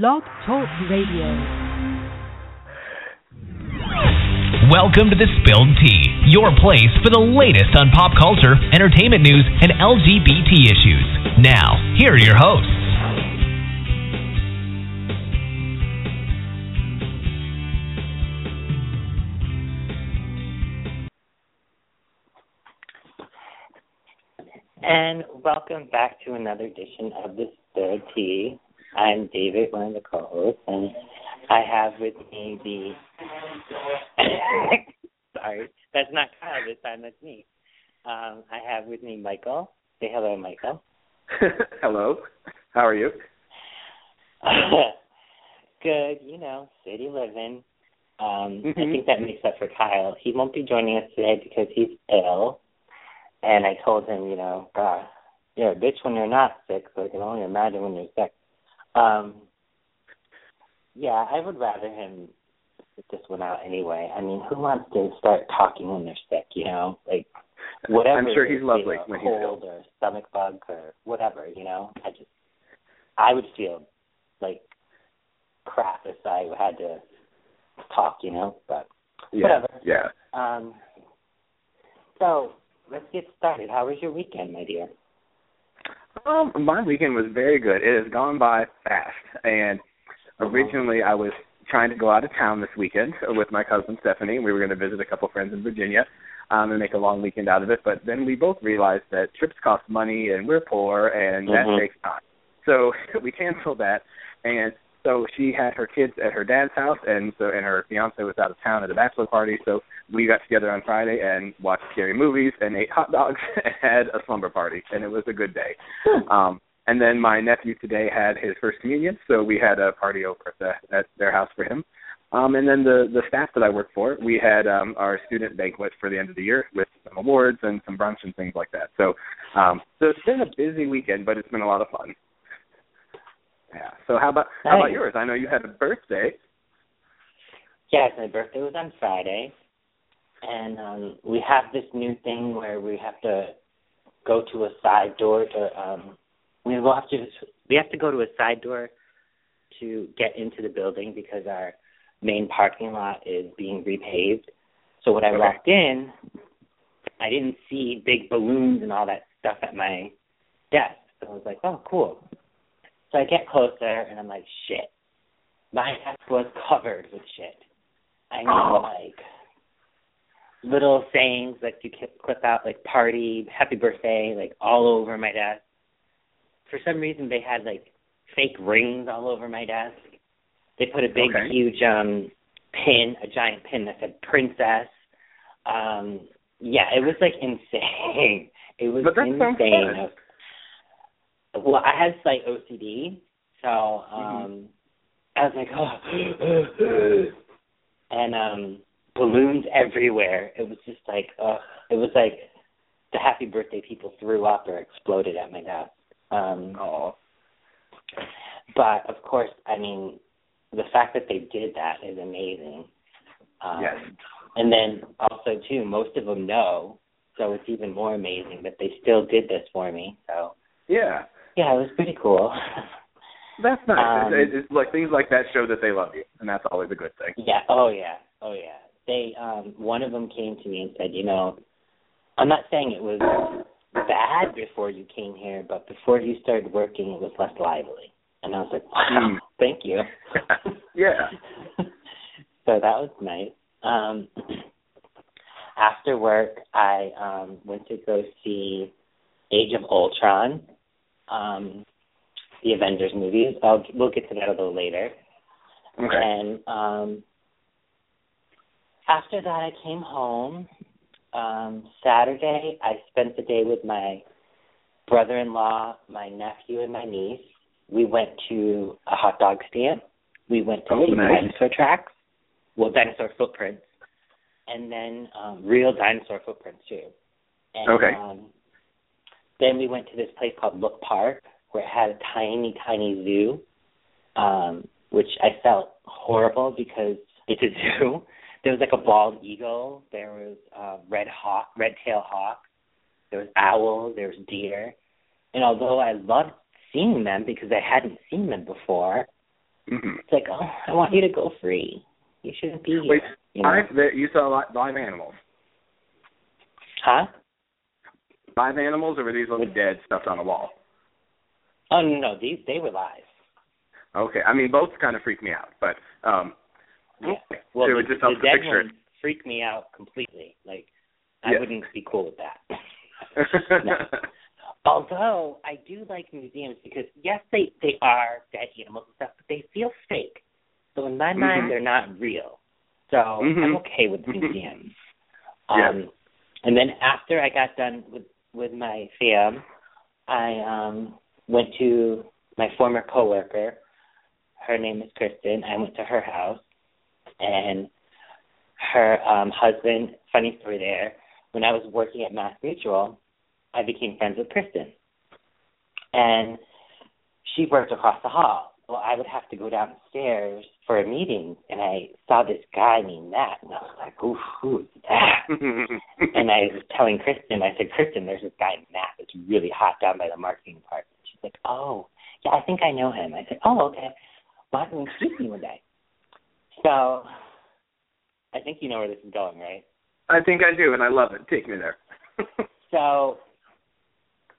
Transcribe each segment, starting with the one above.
Blog Talk Radio. Welcome to the Spilled Tea, your place for the latest on pop culture, entertainment news, and LGBT issues. Now, here are your hosts. And welcome back to another edition of the Spilled Tea. I'm David, one of the co-hosts, and I have with me the. Sorry, that's not Kyle this time. That's me. Um, I have with me Michael. Say hello, Michael. hello. How are you? Good. You know, city living. Um, mm-hmm. I think that makes up for Kyle. He won't be joining us today because he's ill. And I told him, you know, God, you're a bitch when you're not sick, so I can only imagine when you're sick. Um, yeah, I would rather him sit this one out anyway. I mean, who wants to start talking when they're sick? You know, like whatever. I'm sure he's lovely you know, when he's cold or stomach bug or whatever. You know, I just I would feel like crap if I had to talk. You know, but Yeah. whatever. Yeah. Um. So let's get started. How was your weekend, my dear? Um, my weekend was very good. It has gone by fast. And originally, I was trying to go out of town this weekend with my cousin Stephanie. We were going to visit a couple friends in Virginia um, and make a long weekend out of it. But then we both realized that trips cost money, and we're poor, and that Mhm. takes time. So we canceled that. And so she had her kids at her dad's house, and so and her fiance was out of town at a bachelor party. So we got together on Friday and watched scary movies and ate hot dogs and had a slumber party, and it was a good day. Um, and then my nephew today had his first communion, so we had a party over at, the, at their house for him. Um, and then the the staff that I work for, we had um, our student banquet for the end of the year with some awards and some brunch and things like that. So, um, so it's been a busy weekend, but it's been a lot of fun. Yeah. So how about how about yours? I know you had a birthday. Yes, my birthday was on Friday, and um we have this new thing where we have to go to a side door to um we will have to we have to go to a side door to get into the building because our main parking lot is being repaved. So when I Okay. walked in, I didn't see big balloons and all that stuff at my desk. So I was like, oh, cool. So I get closer and I'm like, shit. My desk was covered with shit. I mean, Oh. like little sayings that you clip out, like party, happy birthday, like all over my desk. For some reason, they had like fake rings all over my desk. They put a big, Okay. huge um pin, a giant pin that said princess. Um, yeah, it was like insane. It was But that sounds insane. fun. Well, I had slight OCD, so Mm-hmm. um I was like, oh, and um balloons everywhere. It was just like, uh, it was like the happy birthday people threw up or exploded at my desk. Um, Oh. but of course, I mean, the fact that they did that is amazing. Um, Yes. And then also too, most of them know, so it's even more amazing that they still did this for me. So Yeah. Yeah, it was pretty cool. That's nice. Um, it, it's like things like that show that they love you, and that's always a good thing. Yeah. Oh yeah. Oh yeah. They um one of them came to me and said, you know, I'm not saying it was bad before you came here, but before you started working, it was less lively. And I was like, wow, Mm. thank you. Yeah. so that was nice. Um after work, I um went to go see Age of Ultron, um, the Avengers movies. I'll we'll get to that a little later. Okay. And um after that I came home. Um Saturday I spent the day with my brother in law, my nephew and my niece. We went to a hot dog stand. We went to Oh, see nice. dinosaur tracks. Well, dinosaur footprints. And then um real dinosaur footprints too. And Okay. um then we went to this place called Look Park where it had a tiny, tiny zoo. Um, which I felt horrible because it's a zoo. There was like a bald eagle. There was uh, red hawk, red tail hawk. There was owls. There was deer. And although I loved seeing them because I hadn't seen them before, Mm-hmm. It's like, oh, I want you to go free. You shouldn't be here. Wait, you know? there, you saw li- live animals. Huh? Live animals, or were these little dead stuffed on a wall? Oh no, no, these they were live. Okay, I mean both kind of freak me out, but um, Yeah. Well, it the, was just the the dead picture. ones freak me out completely. Like, I Yeah. wouldn't be cool with that. No. Although I do like museums because yes, they they are dead animals and stuff, but they feel fake. So in my Mhm. mind, they're not real. So I'm Mhm. okay with museums. Yeah. Um, and then after I got done with with my fam, I um went to my former coworker. Her name is Kristen. I went to her house, and her um husband. Funny story there. When I was working at Mass Mutual, I became friends with Kristen, and she worked across the hall. Well, I would have to go downstairs for a meeting, and I saw this guy named Matt, and I was like, "Ooh, who's that?" and I was telling Kristen, I said, Kristen, there's this guy Matt that's really hot down by the marketing department. She's like, Oh, yeah, I think I know him. I said, Oh, okay. Well, don't you introduce me one day? So I think you know where this is going, right? I think I do, and I love it. Take me there. So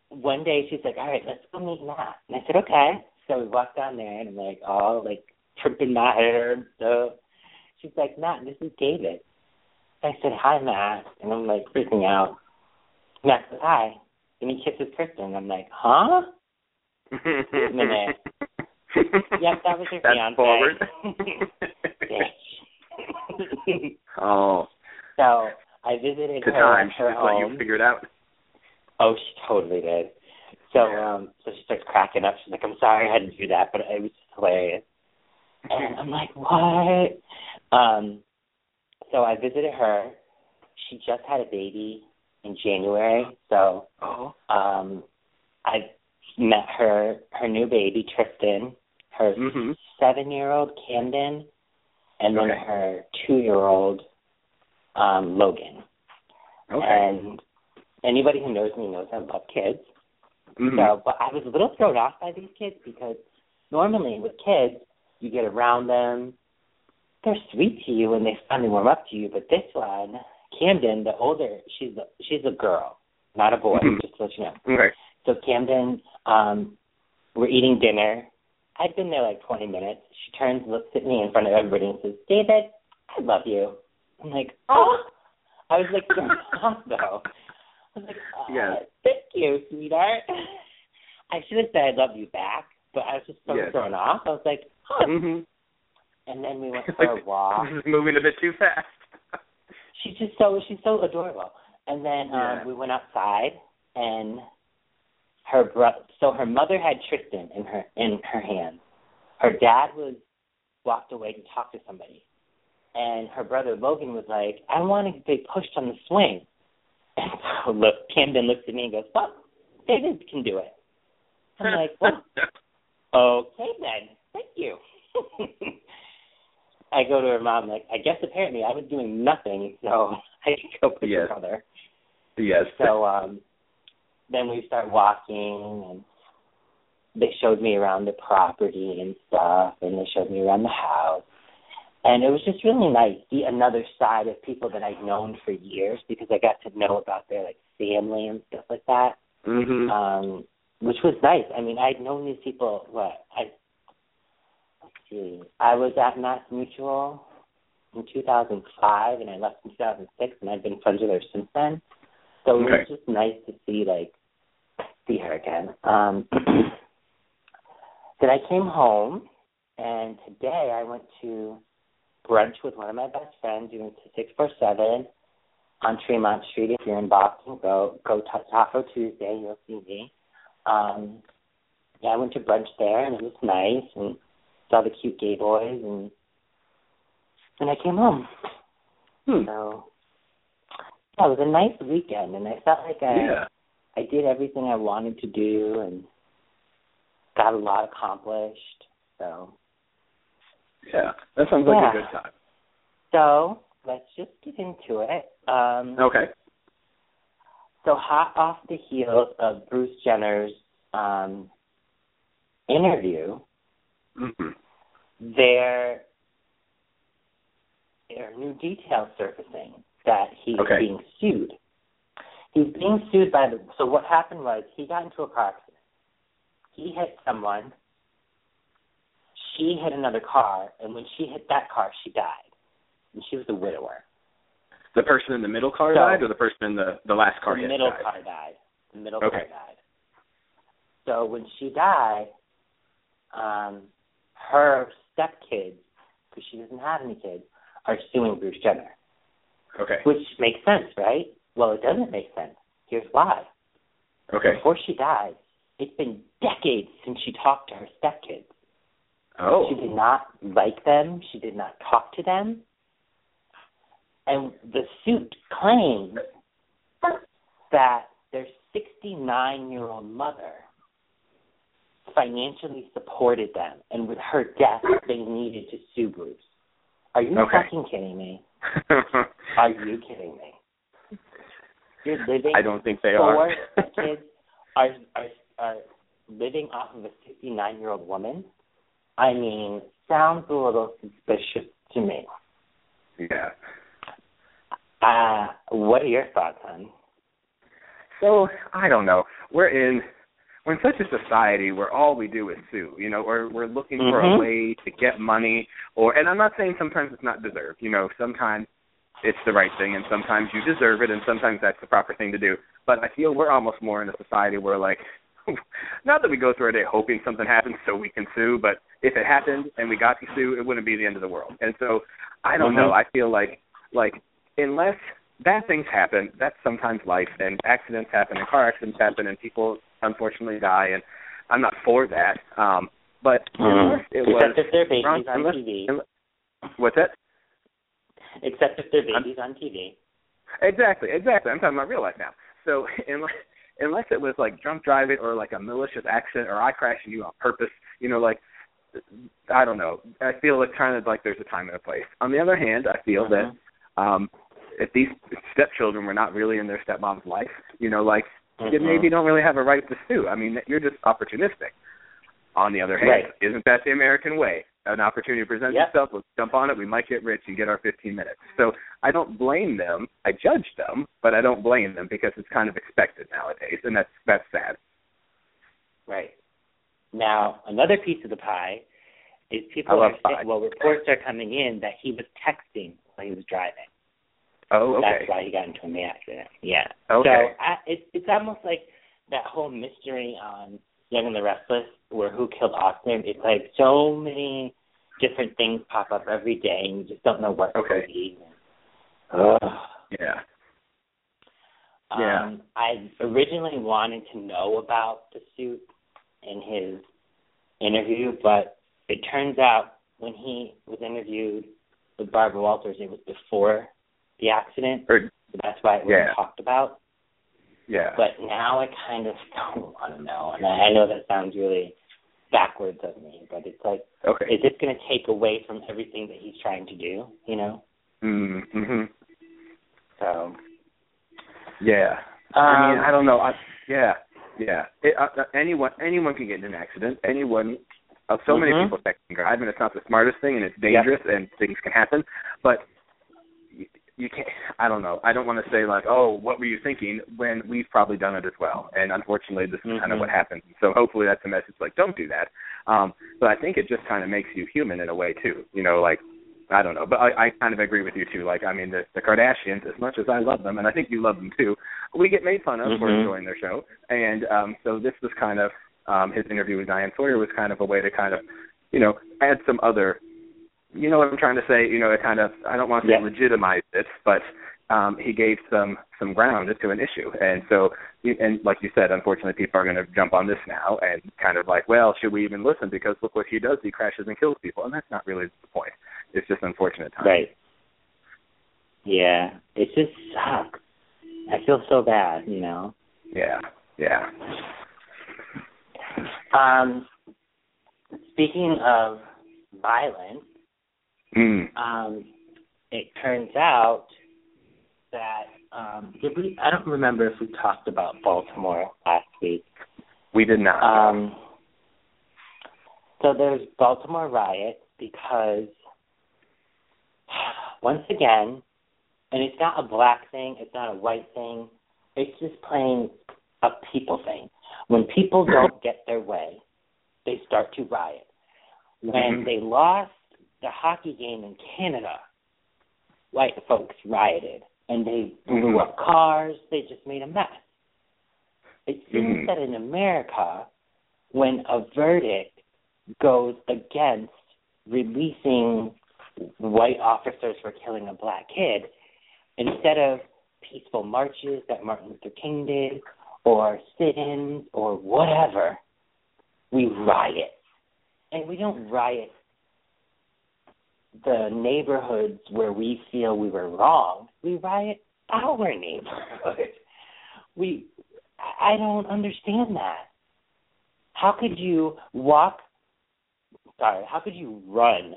one day she's like, All right, let's go meet Matt. And I said, Okay. So we walked down there and I'm like, all like tripping my hair and stuff. She's like, Matt, this is David. I said, Hi Matt and I'm like freaking out. Matt says, Hi. And he kisses Kristen. And I'm like, Huh? minute. Yep, that was her That's fiance. forward. Oh, so I visited to her time. her let home. you figure it out. Oh, she totally did. So um so she starts cracking up. She's like, I'm sorry I had to do that, but it was just hilarious. And I'm like, What? Um so I visited her. She just had a baby in January, so Oh. um I met her her new baby, Tristan, her Mhm. seven year old Camden, and then Okay. her two year old um Logan. Okay. And anybody who knows me knows I love kids. Mhm. So, but I was a little thrown off by these kids because normally with kids, you get around them, they're sweet to you and they finally warm up to you. But this one, Camden, the older, she's a, she's a girl, not a boy. Mhm. Just to let you know. Okay. So Camden, um, we're eating dinner. I'd been there like 20 minutes. She turns, looks at me in front of everybody, and says, "David, I love you." I'm like, "Oh." I was like though. I was like, uh, Yes. "Thank you, sweetheart." I should have said, "I love you" back, but I was just so Yes. thrown off. I was like, "Huh." Mhm. And then we went for a walk. This is moving a bit too fast. she's just so she's so adorable. And then um we went outside and her bro- so her mother had Tristan in her in her hand. Her dad was walked away to talk to somebody. And her brother Logan was like, I want to be pushed on the swing. And so look Camden looks at me and goes, Well, David can do it. I'm like, Well, okay then. Thank you. I go to her mom like, I guess apparently I was doing nothing, so I could go push Yes. her brother. yes. So um then we start walking and they showed me around the property and stuff and they showed me around the house. And it was just really nice to see another side of people that I'd known for years because I got to know about their like family and stuff like that. Mhm. Um which was nice. I mean, I'd known these people what I let's see. I was at Mass Mutual in 2005 and I left in 2006 and I've been friends with her since then. So it was just nice to see like see her again. Um then I came home and today I went to brunch with one of my best friends. We went to six four seven on Tremont Street. If you're in Boston, go go to Taco Tuesday, you'll see me. Um yeah, I went to brunch there and it was nice and saw the cute gay boys and and I came home. Hmm. So yeah, it was a nice weekend and I felt like I Yeah. I did everything I wanted to do and got a lot accomplished. So Yeah. That sounds like Yeah. a good time. so let's just get into it. Um Okay. so hot off the heels of Bruce Jenner's um interview, Mhm. there there are new details surfacing that he's Okay. being sued. He's being sued by the. So what happened was he got into a car accident. He hit someone. She hit another car, and when she hit that car, she died. And she was a widower. The person in the middle car So- died, or the person in the the last car the middle died? car died. The middle Okay. car died. So when she died, um, her stepkids, because she doesn't have any kids, are suing Bruce Jenner, Okay. which makes sense, right? Well, it doesn't make sense. Here's why. Okay. Before she died, it's been decades since she talked to her stepkids. Oh. She did not like them. She did not talk to them. And the suit claims that their 69 year old mother financially supported them, and with her death, they needed to sue Bruce. Are you Okay. fucking kidding me? Are you kidding me? You're living I don't think they four are. kids are, are are living off of a 69 year old woman. I mean, sounds a little suspicious to me. yeah. Uh, what are your thoughts on? So I don't know. We're in we're in such a society where all we do is sue, you know, or we're looking for a Mhm. way to get money or and I'm not saying sometimes it's not deserved, you know, sometimes it's the right thing and sometimes you deserve it and sometimes that's the proper thing to do. But I feel we're almost more in a society where like not that we go through our day hoping something happens so we can sue, but if it happened and we got to sue, it wouldn't be the end of the world. And so I don't know. Mhm. I feel like like unless bad things happen, that's sometimes life and accidents happen and car accidents happen and people unfortunately die and I'm not for that. Um but unless it was Except if they're babies on unless- TV. unless- what's that? Except if they're babies on TV. Exactly, exactly. I'm talking about real life now. So unless unless it was like drunk driving or like a malicious accident or I crashing you on purpose, you know, like I don't know. I feel like kind of like there's a time and a place. On the other hand, I feel Mhm. that um if these stepchildren were not really in their stepmom's life, you know, like you Mhm. maybe don't really have a right to sue. I mean, you're just opportunistic. On the other hand, Right. isn't that the American way? An opportunity presents Yep. itself, let's jump on it, we might get rich and get our 15 minutes. So I don't blame them. I judge them, but I don't blame them because it's kind of expected nowadays, and that's that's sad. Right. Now, another piece of the pie is people are saying, well, reports are coming in that he was texting while he was driving. Oh, okay. That's why he got into a accident. Yeah. Okay. So I, it's it's almost like that whole mystery on Young and the Restless, where who killed Austin. It's like so many different things pop up every day, and you just don't know what Okay. to believe. Ugh. Yeah. Yeah. Um, I originally wanted to know about the suit in his interview, but it turns out when he was interviewed with Barbara Walters, it was before the accident, Or so that's why it wasn't Yeah. talked about. yeah. But now I kind of don't want to know, and I I know that sounds really backwards of me, but it's like, okay. is this going to take away from everything that he's trying to do? You know, Mm-hmm. so. Yeah. I mean, um, I don't know. I, yeah, yeah. It, uh, uh, anyone, anyone can get in an accident. Anyone. Uh, so many Mhm. people texting drive, and it's not the smartest thing, and it's dangerous, and things can happen. But you, you can't. I don't know. I don't want to say like, oh, what were you thinking? When we've probably done it as well, and unfortunately, this is kind of what happens. So hopefully, that's a message like, don't do that. Um, but I think it just kind of makes you human in a way too. You know, like I don't know, but I, I kind of agree with you too. Like, I mean, the, the Kardashians, as much as I love them, and I think you love them too, we get made fun of for Mhm. enjoying their show. And um, so this was kind of um, his interview with Diane Sawyer was kind of a way to kind of, you know, add some other, you know what I'm trying to say. You know, it kind of I don't want to say Yeah. legitimize it, but um, he gave some some ground to an issue. And so, and like you said, unfortunately, people are going to jump on this now and kind of like, well, should we even listen? Because look what he does. He crashes and kills people, and that's not really the point. It's just unfortunate time. Right. Yeah, it just sucks. I feel so bad, you know. Yeah. Yeah. Um, speaking of violence, Mm. um, it turns out that um, did we? I don't remember if we talked about Baltimore last week. We did not. Um, so there's Baltimore riots because once again, and it's not a black thing, it's not a white thing, it's just plain a people thing. When people don't get their way, they start to riot. When Mhm. they lost the hockey game in Canada, white folks rioted and they blew Mhm. up cars, they just made a mess. It seems Mhm. that in America, when a verdict goes against releasing white officers for killing a black kid, instead of peaceful marches that Martin Luther King did, or sit ins, or whatever, we riot. And we don't riot the neighborhoods where we feel we were wrong. We riot our neighborhood. We I don't understand that. How could you walk sorry, how could you run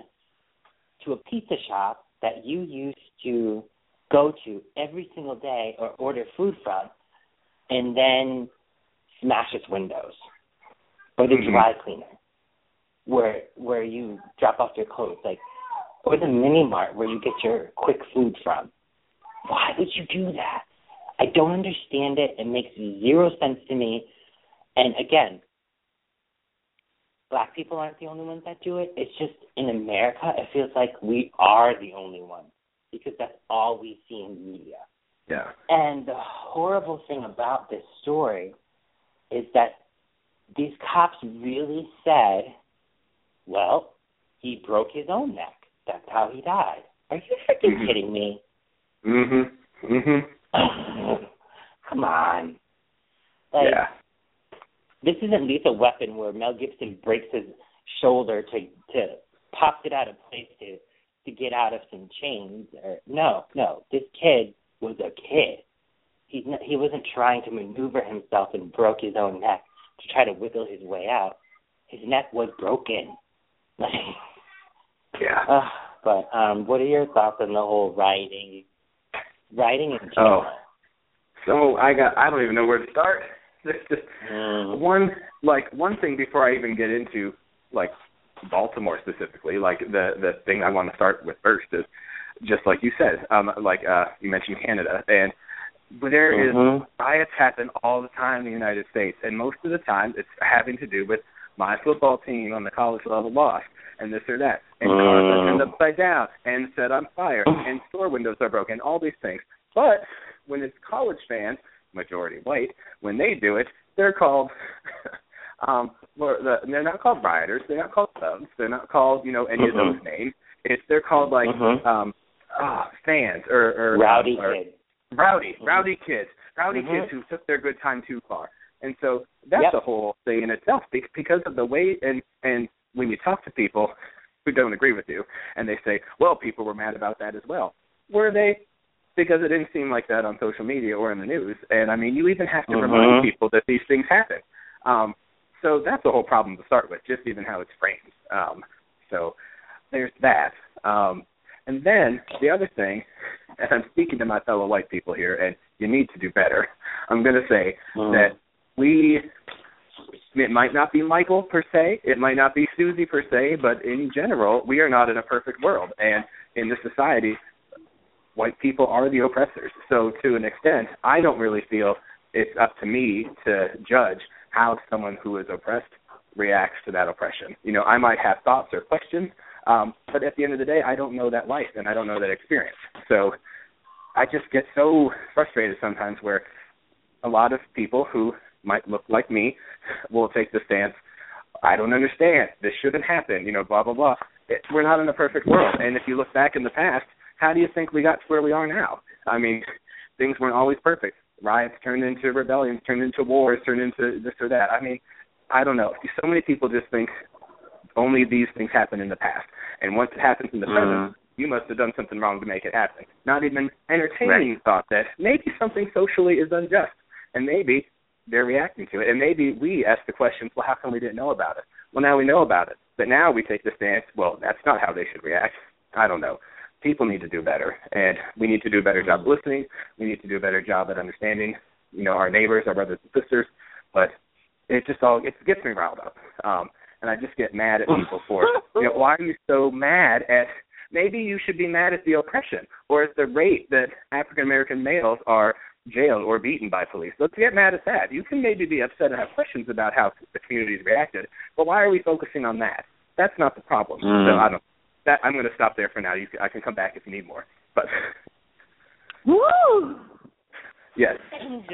to a pizza shop that you used to go to every single day or order food from and then smash its windows? Or the Mhm. dry cleaner where where you drop off your clothes, like or the mini mart where you get your quick food from. Why would you do that? I don't understand it. It makes zero sense to me. And again, black people aren't the only ones that do it. It's just in America, it feels like we are the only ones because that's all we see in the media. Yeah. And the horrible thing about this story is that these cops really said, well, he broke his own neck. That's how he died. Are you freaking Mhm. kidding me? Mhm. Mhm. Come on. Like, yeah. this isn't Lethal Weapon where Mel Gibson breaks his shoulder to to pops it out of place to to get out of some chains. Or no, no, this kid was a kid. He's not, he wasn't trying to maneuver himself and broke his own neck to try to wiggle his way out. His neck was broken. Yeah. uh, but um, what are your thoughts on the whole writing, writing in general? So I got I don't even know where to start. Just Mm. one like one thing before I even get into like Baltimore specifically, like the the thing I want to start with first is just like you said, um like uh you mentioned Canada and there is Mhm. riots happen all the time in the United States and most of the time it's having to do with my football team on the college level lost and this or that. And cars are turned Mm. upside down and set on fire and store windows are broken, all these things. But when it's college fans, majority white, when they do it, they're called um the, they're not called rioters, they're not called thugs, they're not called, you know, any Mhm. of those names. It's they're called like Mhm. um ah fans or or Rowdy or, kid. rowdy, Mhm. rowdy kids, rowdy Mhm. kids who took their good time too far. And so that's Yep. a whole thing in itself be- because of the way and and when you talk to people who don't agree with you and they say, well, people were mad about that as well. Were they? Because it didn't seem like that on social media or in the news. And I mean, you even have to Mhm. remind people that these things happen. Um, so that's the whole problem to start with, just even how it's framed. Um, so there's that. Um, and then the other thing, and I'm speaking to my fellow white people here, and you need to do better. I'm going to say Mm. that we it might not be Michael per se, it might not be Susie per se, but in general, we are not in a perfect world. And in this society, white people are the oppressors. So to an extent, I don't really feel it's up to me to judge how someone who is oppressed reacts to that oppression. You know, I might have thoughts or questions, um, but at the end of the day, I don't know that life and I don't know that experience. So I just get so frustrated sometimes where a lot of people who might look like me will take the stance, I don't understand. This shouldn't happen. You know, blah blah blah. It, we're not in a perfect world, and if you look back in the past, how do you think we got to where we are now? I mean, things weren't always perfect. Riots turned into rebellions, turned into wars, turned into this or that. I mean, I don't know. So many people just think only these things happen in the past, and once it happens in the present, Mhm. you must have done something wrong to make it happen. Not even entertaining thought that maybe something socially is unjust, and maybe they're reacting to it, and maybe we ask the questions, well, how come we didn't know about it? Well, now we know about it, but now we take the stance, well, that's not how they should react. I don't know. People need to do better, and we need to do a better job listening. We need to do a better job at understanding, you know, our neighbors, our brothers and sisters. But it just all it gets me riled up. Um, and I just get mad at people for. You know, why are you so mad at? Maybe you should be mad at the oppression or at the rate that African American males are jailed or beaten by police. Let's get mad at that. You can maybe be upset and have questions about how the community's reacted, but why are we focusing on that? That's not the problem. Mm. So I don't. That I'm going to stop there for now. You, I can come back if you need more. But Woo! yes,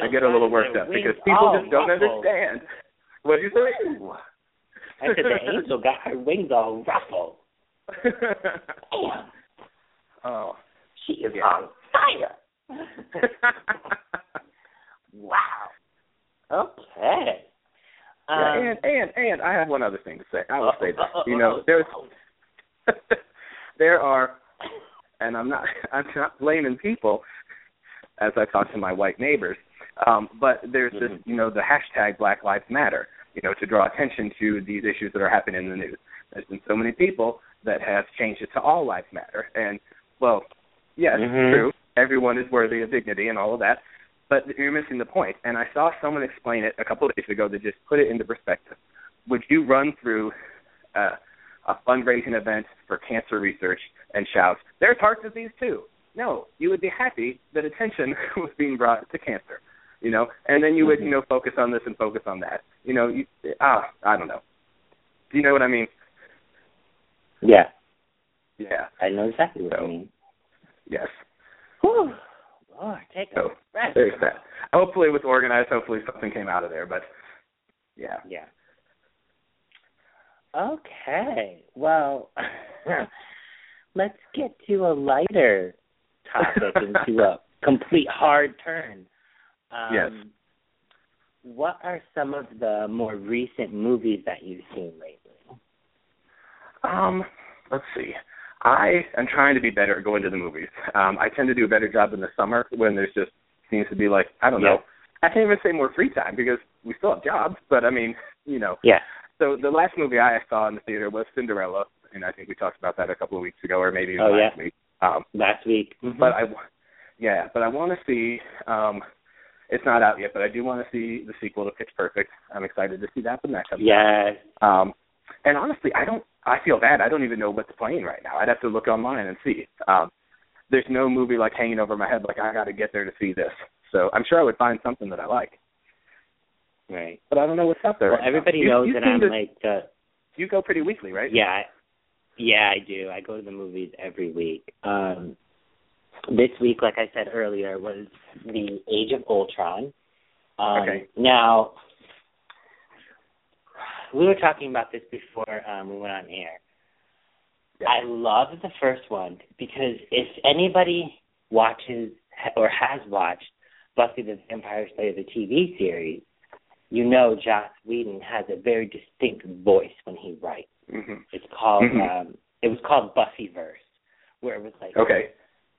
I get a little worked up because people just don't understand. What do you say? I said the angel got her wings all ruffled. Damn, oh. she is Yeah. on fire. wow. Okay. Yeah, Um, and and and I have one other thing to say. I will uh, say uh, uh, You know, there's there are, and I'm not I'm not blaming people as I talk to my white neighbors, um, but there's this Mhm. you know the hashtag Black Lives Matter. You know, to draw attention to these issues that are happening in the news. There's been so many people that have changed it to All Lives Matter, and well, yes, Mhm. true. Everyone is worthy of dignity and all of that, but you're missing the point. And I saw someone explain it a couple of days ago that just put it into perspective. Would you run through uh, a fundraising event for cancer research and shout, "There's heart disease too"? No, you would be happy that attention was being brought to cancer, you know, and then you would, Mhm. you know, focus on this and focus on that. You know, you, ah, I don't know. Do you know what I mean? yeah, Yeah. I know exactly what So, you mean. Yes. Whew. Lord, take a So breath. there's that. Hopefully it was organized. Hopefully something came out of there. But yeah. Yeah. Okay. Well, let's get to a lighter topic into a complete hard turn. Um, Yes. What are some of the more recent movies that you've seen lately? Um, let's see. I am trying to be better at going to the movies. Um, I tend to do a better job in the summer when there's just seems to be like I don't know. I can't even say more free time because we still have jobs, but I mean, you know. Yeah. So the last movie I saw in the theater was Cinderella, and I think we talked about that a couple of weeks ago, or maybe even Oh, last yeah. week. Um, Last week. Mhm. but I, yeah, but I want to see. um It's not out yet, but I do want to see the sequel to Pitch Perfect. I'm excited to see that when that comes. Yes. out. Um, and honestly, I don't. I feel bad. I don't even know what's playing right now. I'd have to look online and see. Um, there's no movie like hanging over my head. Like I got to get there to see this. So I'm sure I would find something that I like, Right. but I don't know what's out there. Well, right everybody You- knows you that I'm to- like the You go pretty weekly, right? Yeah, I- yeah, I do. I go to the movies every week. Um, this week, like I said earlier, was the Age of Ultron. Um, Okay. Now, we were talking about this before um, we went on air. Yeah. I love the first one because if anybody watches or has watched Buffy the Vampire Slayer, the TV series, you know Joss Whedon has a very distinct voice when he writes. hmm It's called Mhm. um it was called Buffyverse, where it was like Okay.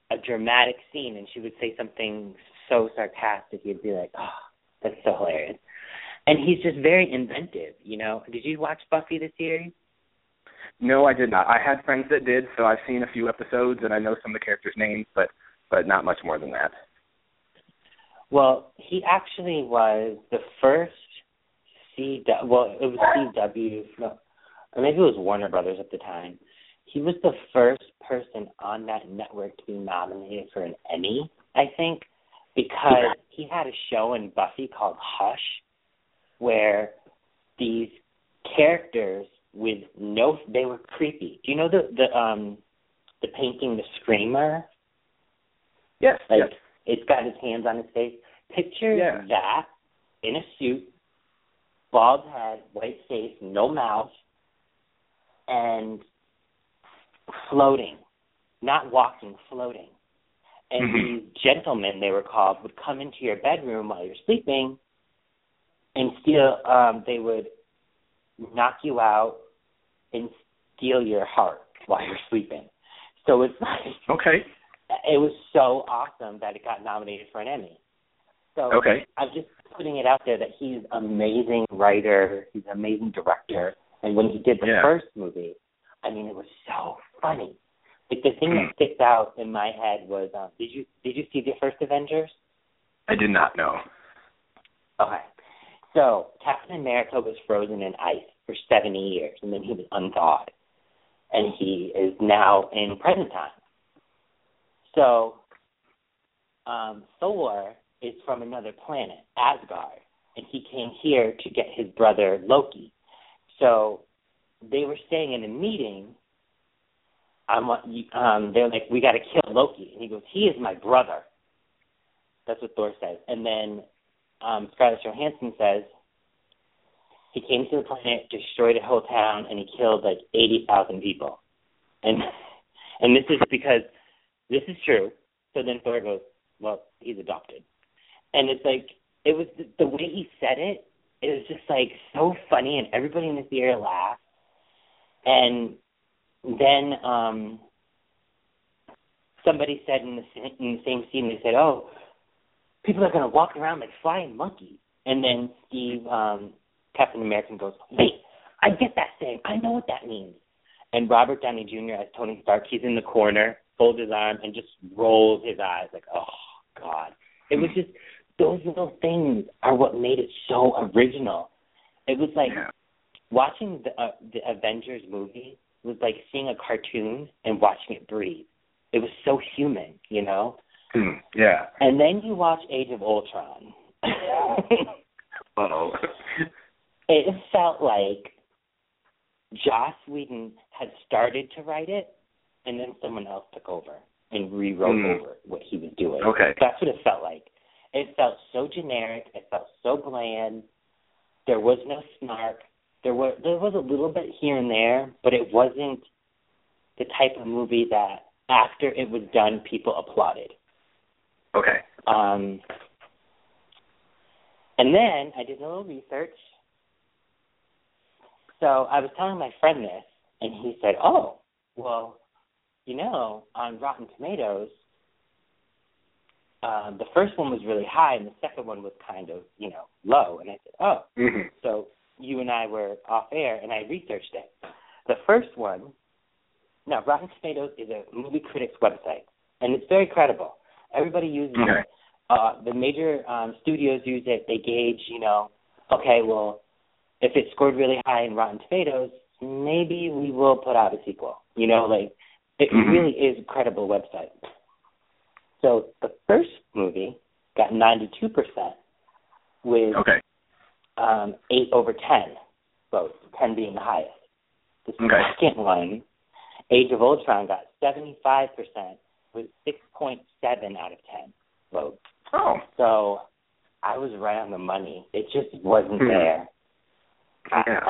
a dramatic scene and she would say something so sarcastic you'd be like, Oh, that's so hilarious. And he's just very inventive, you know. Did you watch Buffy the series? No, I did not. I had friends that did, so I've seen a few episodes and I know some of the characters' names, but but not much more than that. Well, he actually was the first C well, it was CW, no, or maybe it was Warner Brothers at the time. He was the first person on that network to be nominated for an Emmy, I think, because he had a show in Buffy called Hush, where these characters with no, they were creepy. Do you know the the um the painting, the Screamer? Yes. Like yes. it's got his hands on his face. Picture Yeah. that in a suit, bald head, white face, no mouth, and floating, not walking, floating. And Mhm. these gentlemen, they were called, would come into your bedroom while you're sleeping, and steal. Um, they would knock you out and steal your heart while you're sleeping. So it's like Okay. it was so awesome that it got nominated for an Emmy. So Okay. I've just putting it out there that he's an amazing writer, he's an amazing director, and when he did the Yeah. first movie, I mean, it was so funny. Like the thing Hmm. that sticks out in my head was, um, did you did you see the first Avengers? I did not know. Okay, so Captain America was frozen in ice for 70 years, and then he was unthawed, and he is now in present time. So, um, Thor is from another planet, Asgard, and he came here to get his brother Loki. So, they were saying in a meeting, I'm, um, they're like, we got to kill Loki, and he goes, he is my brother. That's what Thor says, and then um, Scarlett Johansson says he came to the planet, destroyed a whole town, and he killed like eighty thousand people. And and this is because this is true. So then Thor goes, well, he's adopted, and it's like it was the, the way he said it. It was just like so funny, and everybody in the theater laughed. And then um somebody said in the in the same scene, they said, "Oh, people are going to walk around like flying monkeys." And then Steve um Captain America goes, wait, I get that thing. I know what that means. And Robert Downey Jr. as Tony Stark, he's in the corner, folds his arm, and just rolls his eyes like, oh, God. It was just, those little things are what made it so original. It was like yeah. watching the uh, the Avengers movie was like seeing a cartoon and watching it breathe. It was so human, you know. Mm, yeah. And then you watch Age of Ultron. oh it felt like Joss Whedon had started to write it, and then someone else took over and rewrote mm. over what he was doing. Okay, that's what it felt like. It felt so generic. It felt so bland. There was no snark. There was there was a little bit here and there, but it wasn't the type of movie that after it was done, people applauded. Okay. Um, and then I did a little research so I was telling my friend this, and he said, "Oh, well, you know, on Rotten Tomatoes, um, the first one was really high, and the second one was kind of, you know, low." And I said, "Oh, mm-hmm. so you and I were off air, and I researched it. The first one, now Rotten Tomatoes is a movie critics website, and it's very credible. Everybody uses okay. it. Uh, the major um, studios use it. They gauge, you know, okay, well, if it scored really high in Rotten Tomatoes, maybe we will put out a sequel. You know, like it mm-hmm. really is a credible website. So the first movie got 92% with okay. um, 8 over 10 votes, 10 being the highest. The okay. second one, Age of Ultron, got 75% with 6.7 out of 10 votes. Oh. So I was right on the money. It just wasn't hmm. there. Yeah.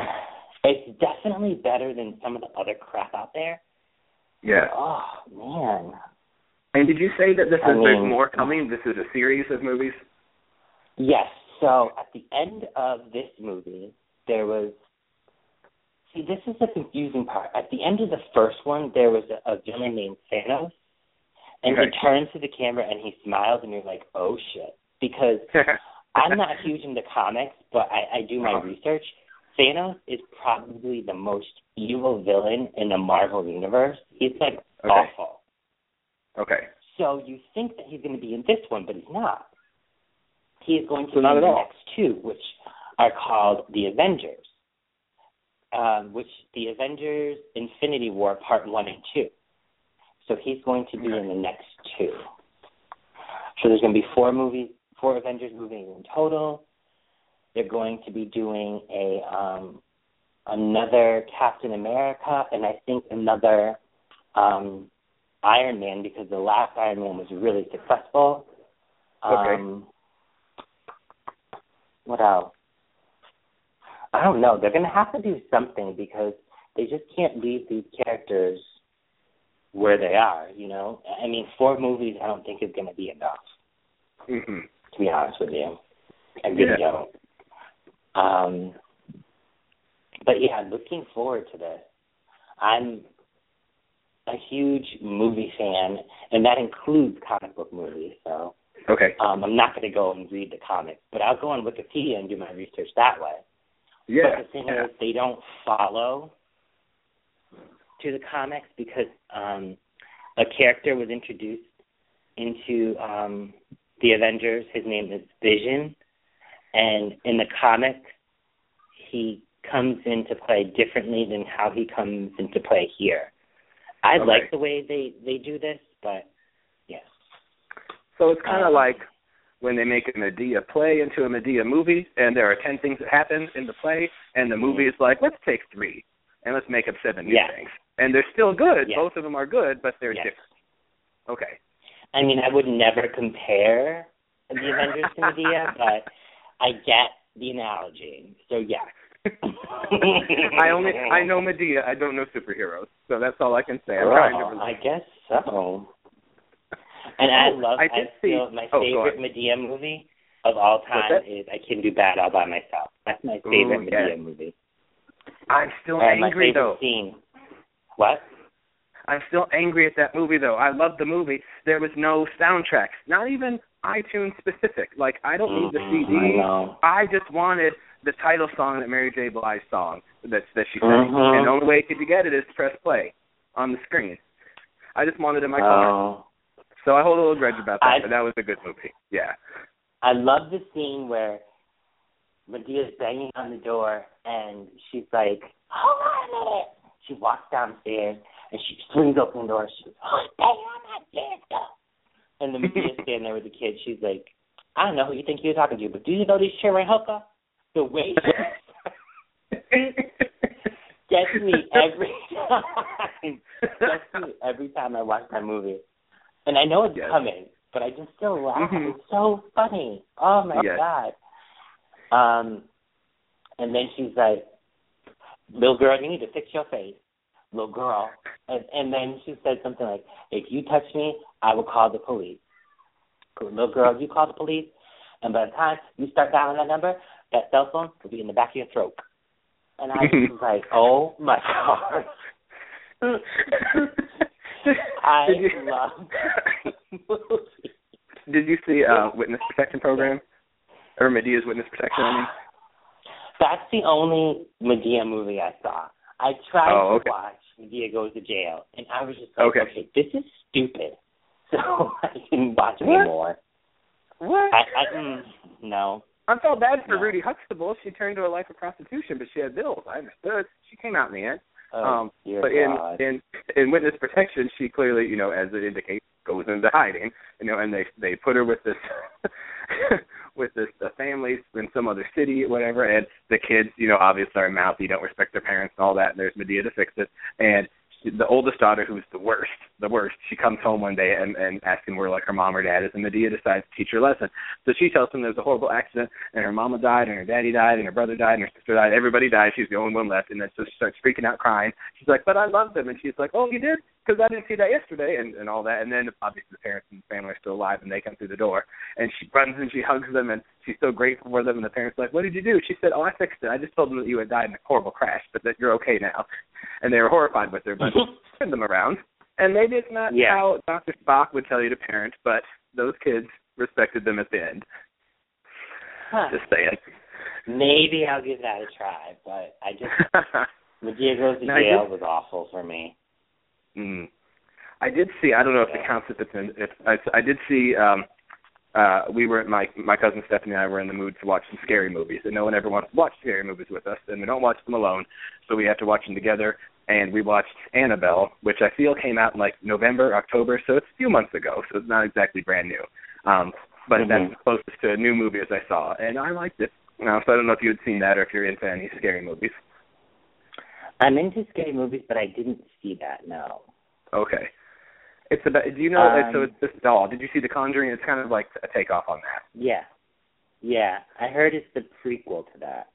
It's definitely better than some of the other crap out there. Yeah. Oh man. And did you say that this I is mean, there's more coming? This is a series of movies. Yes. So at the end of this movie, there was. See, this is the confusing part. At the end of the first one, there was a, a villain named Thanos, and okay. he turns to the camera and he smiles, and you're like, "Oh shit!" Because I'm not huge into comics, but I, I do my uh-huh. research. Thanos is probably the most evil villain in the Marvel universe. He's like okay. awful. Okay. So you think that he's going to be in this one, but he's not. He is going to so be in the all. next two, which are called the Avengers, um, which the Avengers Infinity War Part One and Two. So he's going to be okay. in the next two. So there's going to be four movies, four Avengers movies in total. They're going to be doing a um, another Captain America and I think another um, Iron Man because the last Iron Man was really successful. Okay. Um, what else? I don't know. They're going to have to do something because they just can't leave these characters where they are. You know, I mean, four movies I don't think is going to be enough. Mm-hmm. To be honest with you, I really Yeah. don't. Um, but yeah, looking forward to this. I'm a huge movie fan, and that includes comic book movies. So Okay. um, I'm not going to go and read the comics, but I'll go on Wikipedia and do my research that way. Yeah. But the thing yeah. is, they don't follow to the comics because um, a character was introduced into um, the Avengers. His name is Vision, and in the comics, he comes into play differently than how he comes into play here. I Okay. like the way they they do this, but yeah. So it's kind of Um, like when they make a Madea play into a Madea movie, and there are ten things that happen in the play, and the movie is like, let's take three, and let's make up seven new things, and they're still good. Both of them are good, but they're Yes. different. Okay. I mean, I would never compare the Avengers to Madea, but I get the analogy. So yeah. I only I know Madea. I don't know superheroes, so that's all I can say. I'm Well, to. I guess so. And I love. I I, did see- my oh, favorite. Madea movie of all time is I Can Do Bad All by Myself. That's my favorite Ooh, yeah. Madea movie. I'm still And angry favorite though. scene. What? I'm still angry at that movie though. I loved the movie. There was no soundtrack, not even iTunes specific. Like I don't need the CD. I. I just wanted the title song that Mary J. Blige song that that she sang, Mhm. and the only way you could get it is to press play on the screen. I just wanted it in my car, Oh. so I hold a little grudge about that. I- but that was a good movie. Yeah. I love the scene where Madea's banging on the door and she's like, Hold on a minute. She walks downstairs and she swings open the door. She goes, Who's banging on that door? And the Madea's standing there with the kid. She's like, I don't know who you think you're talking to, but do you know this Sharon Hooker? The way gets me every time. Gets me every time I watch that movie. And I know it's Yes. coming, but I just still laugh. Mhm. It's so funny. Oh my Yes. god. Um and then she's like, Little girl, you need to fix your face. Little girl. And and then she said something like, If you touch me, I will call the police. Little girl, you call the police and by the time you start dialing that number, that cell phone will be in the back of your throat. And I was like, Oh my god. I you- love that movie. Did you see uh Witness Protection Program? Or Madea's Witness Protection, I mean? That's the only Madea movie I saw. I tried Oh, okay. to watch Madea Goes to Jail, and I was just like, Okay. okay, this is stupid. So I didn't watch What? anymore. What? I, I mm, no. I felt bad for Rudy Huxtable. She turned to a life of prostitution, but she had bills. I understood. She came out in the end. Oh, um, but in God. in in witness protection, she clearly, you know, as it indicates, goes into hiding. You know, and they they put her with this with this the families in some other city, whatever. And the kids, you know, obviously are mouthy, don't respect their parents, and all that. And there's Madea to fix it. And the oldest daughter, who's the worst, the worst, she comes home one day and and asking where like her mom or dad is, and Madea decides to teach her a lesson. So she tells them there's a horrible accident, and her mama died, and her daddy died, and her brother died, and her sister died. Everybody died. She's the only one left, and then so she starts freaking out, crying. She's like, "But I love them," and she's like, "Oh, you did? Because I didn't see that yesterday," and and all that. And then obviously the parents and the family are still alive, and they come through the door, and she runs and she hugs them, and she's so grateful for them. And the parents are like, "What did you do?" She said, "Oh, I fixed it. I just told them that you had died in a horrible crash, but that you're okay now." And they were horrified with her, but turned them around. And maybe it's not Yeah. how Dr. Spock would tell you to parent, but those kids respected them at the end. Huh. Just saying. Maybe I'll give that a try, but I just to Now, I Jail did- was awful for me. Mm. I did see. I don't know if it counts if it's in. If I, I did see. um uh we were my my cousin Stephanie and I were in the mood to watch some scary movies, and no one ever wants to watch scary movies with us, and we don't watch them alone, so we have to watch them together. And we watched Annabelle, which I feel came out in like November, October, so it's a few months ago, so it's not exactly brand new. Um, but Mhm. that's the closest to a new movie as I saw, and I liked it. Uh, so I don't know if you had seen that or if you're into any scary movies. I'm into scary movies, but I didn't see that. No. Okay. It's about. Do you know? uh, so Um, it's this doll. Did you see The Conjuring? It's kind of like a takeoff on that. Yeah. Yeah. I heard it's the prequel to that.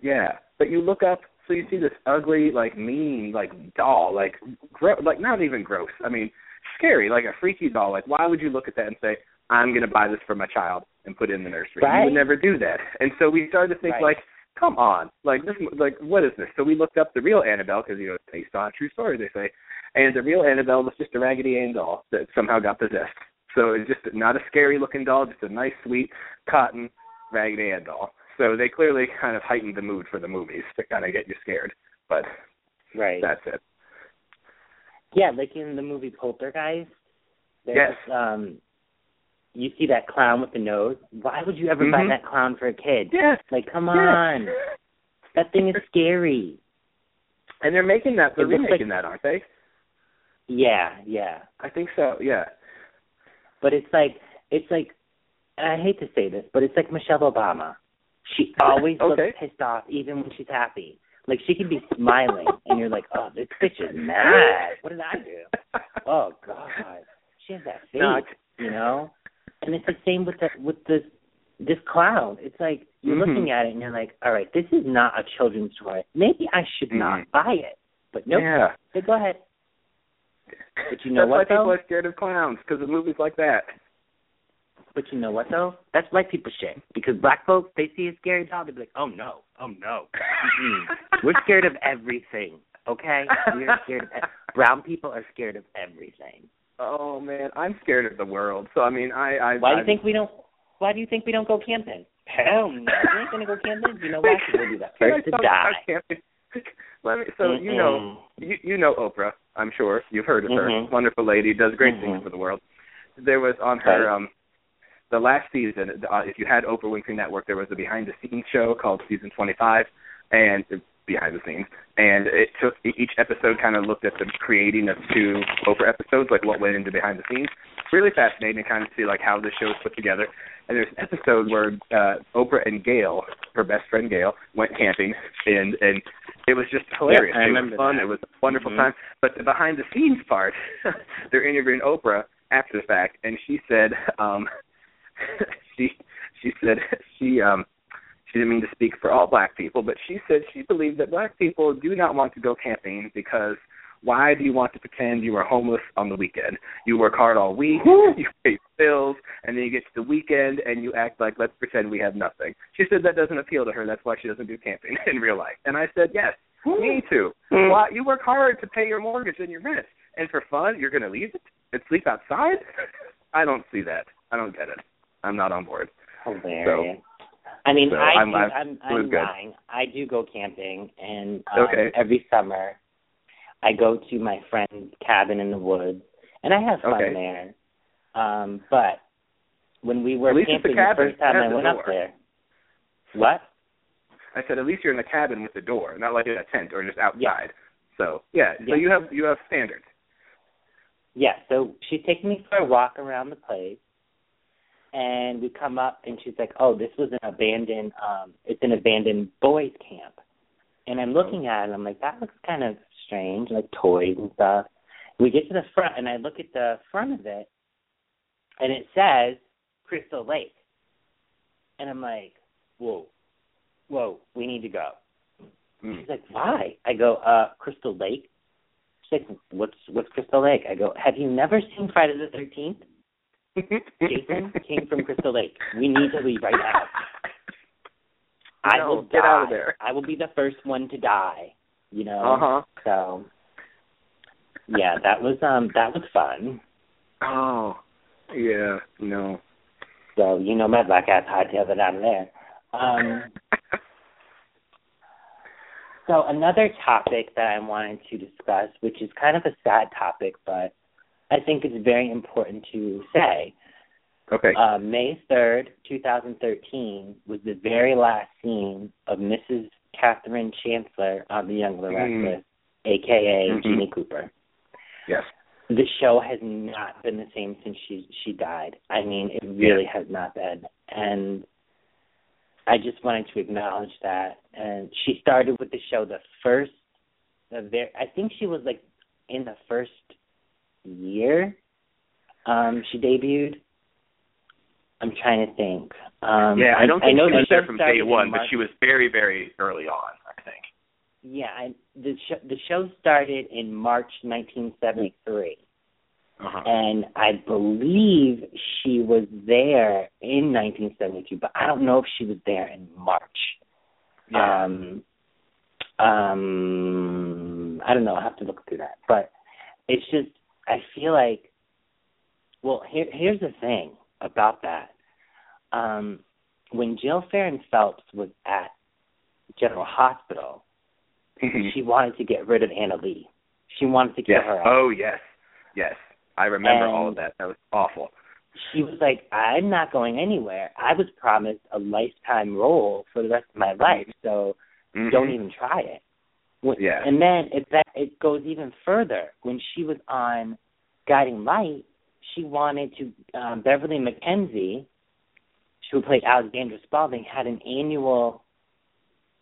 Yeah, but you look up, so you see this ugly, like mean, like doll, like gro- like not even gross. I mean, scary, like a freaky doll. Like, why would you look at that and say, "I'm going to buy this for my child and put it in the nursery"? You would never do that. And so we started to think, Right. like, come on, like this, like what is this? So we looked up the real Annabelle because you know it's based on a true story, they say, and the real Annabelle was just a Raggedy Ann doll that somehow got possessed. So it's just not a scary looking doll, just a nice, sweet cotton Raggedy Ann doll. So they clearly kind of heightened the mood for the movies to kind of get you scared. But Right. that's it. Yeah, like in the movie Poltergeist. There's, Yes. Um, you see that clown with the nose. Why would you ever buy Mhm. that clown for a kid? Yes. Like, come Yeah. on. That thing is scary. And they're making that. They're remaking like- that, aren't they? Yeah, yeah. I think so. Yeah. But it's like it's like I hate to say this, but it's like Michelle Obama. She always Okay. looks pissed off even when she's happy. Like she can be smiling and you're like, Oh, this bitch is mad. What did I do? Oh God. She has that face, No, you know? And it's the same with the with this this clown. It's like you're Mhm. looking at it and you're like, All right, this is not a children's toy. Maybe I should not Mhm. buy it. But nope. Yeah. So go ahead. But you know That's what why though? people are scared of clowns because of movies like that. But you know what though? That's white people shit. Because black folks, they see a scary doll, they be like, "Oh no, oh no." We're scared of everything. Okay, we are scared of. e- Brown people are scared of everything. Oh man, I'm scared of the world. So I mean, I I Why do you think we don't? Why do you think we don't go camping? Hell no, we ain't gonna go camping. You know why? we'll be the first to die. Let me. So you know, you you know Oprah. I'm sure you've heard of her. Mhm. Wonderful lady, does great Mhm. things for the world. There was on her Right. um the last season. Uh, if you had Oprah Winfrey Network, there was a behind the scenes show called Season 25, and behind the scenes, and it took each episode kind of looked at the creating of two Oprah episodes, like what went into behind the scenes. Really fascinating to kind of see like how the show is put together. And there's an episode where uh Oprah and Gail, her best friend Gail, went camping, and and it was just hilarious. I it was fun. that. It was a wonderful Mhm. time. But the behind the scenes part, they're interviewing Oprah after the fact, and she said, um, she she said she um she didn't mean to speak for all black people, but she said she believed that black people do not want to go camping because why do you want to pretend you are homeless on the weekend? You work hard all week, you pay bills, and then you get to the weekend and you act like let's pretend we have nothing. She said that doesn't appeal to her. That's why she doesn't do camping in real life. And I said yes, me too. Hmm. Why you work hard to pay your mortgage and your rent, and for fun you're going to leave it and sleep outside? I don't see that. I don't get it. I'm not on board. Hilarious. I mean, so I I'm- do, I'm- I'm, I'm lying. I do go camping, and um, Okay. every summer I go to my friend's cabin in the woods, and I have fun Okay. there. Um, but when we were camping cabin. the first time I has I a went up there, what? I said at least you're in a cabin with a door, not like in a tent or just outside. Yeah. So yeah, so Yeah. you have you have standards. Yeah, so she's taking me for a walk around the place, and we come up, and she's like, "Oh, this was an abandoned, um, it's an abandoned boys' camp." And I'm looking at it, and I'm like, "That looks kind of strange, like toys and stuff." We get to the front, and I look at the front of it, and it says Crystal Lake, and I'm like, "Whoa, whoa, we need to go." Mm. She's like, "Why?" I go, "Uh, Crystal Lake." She's like, "What's what's Crystal Lake?" I go, "Have you never seen Friday the Thirteenth? Jason came from Crystal Lake. We need to leave right now. I No, will get die. out of there. I will be the first one to die. You know. Uh huh. So, yeah, that was um that was fun. Oh, yeah. No. So you know my black ass hightailed it out of there. Um, so another topic that I wanted to discuss, which is kind of a sad topic, but I think it's very important to say. Okay. Uh, May 3rd, 2013, was the very last scene of Mrs. Catherine Chancellor on The Young and the Mm. Restless, aka Mhm. Jeanne Cooper. yes. The show has not been the same since she she died. I mean, it really has not been, and I just wanted to acknowledge that. And she started with the show the first, the very. I think she was like in the first year. Um, she debuted. I'm trying to think. Um, yeah, I don't think know she was there from day one, but she was very, very early on. I think. Yeah, I, the show the show started in March 1973. Uh-huh. and I believe she was there in 1972, but I don't know if she was there in March. Yeah. Um, um, I don't know. I have to look through that, but it's just I feel like. Well, here here's the thing about that. Um, when Jill Farren Phelps was at General Hospital, Mhm. she wanted to get rid of Anna Lee. She wanted to kill yes. her. off. Oh yes. Yes. I remember And- all of that. That was awful. she was like, I'm not going anywhere. I was promised a lifetime role for the rest of my life. So Mm-hmm. Don't even try it. When, Yeah. And then it that it goes even further. When she was on Guiding Light, she wanted to um, Beverly McKinsey, who played Alexandra Spalding, had an annual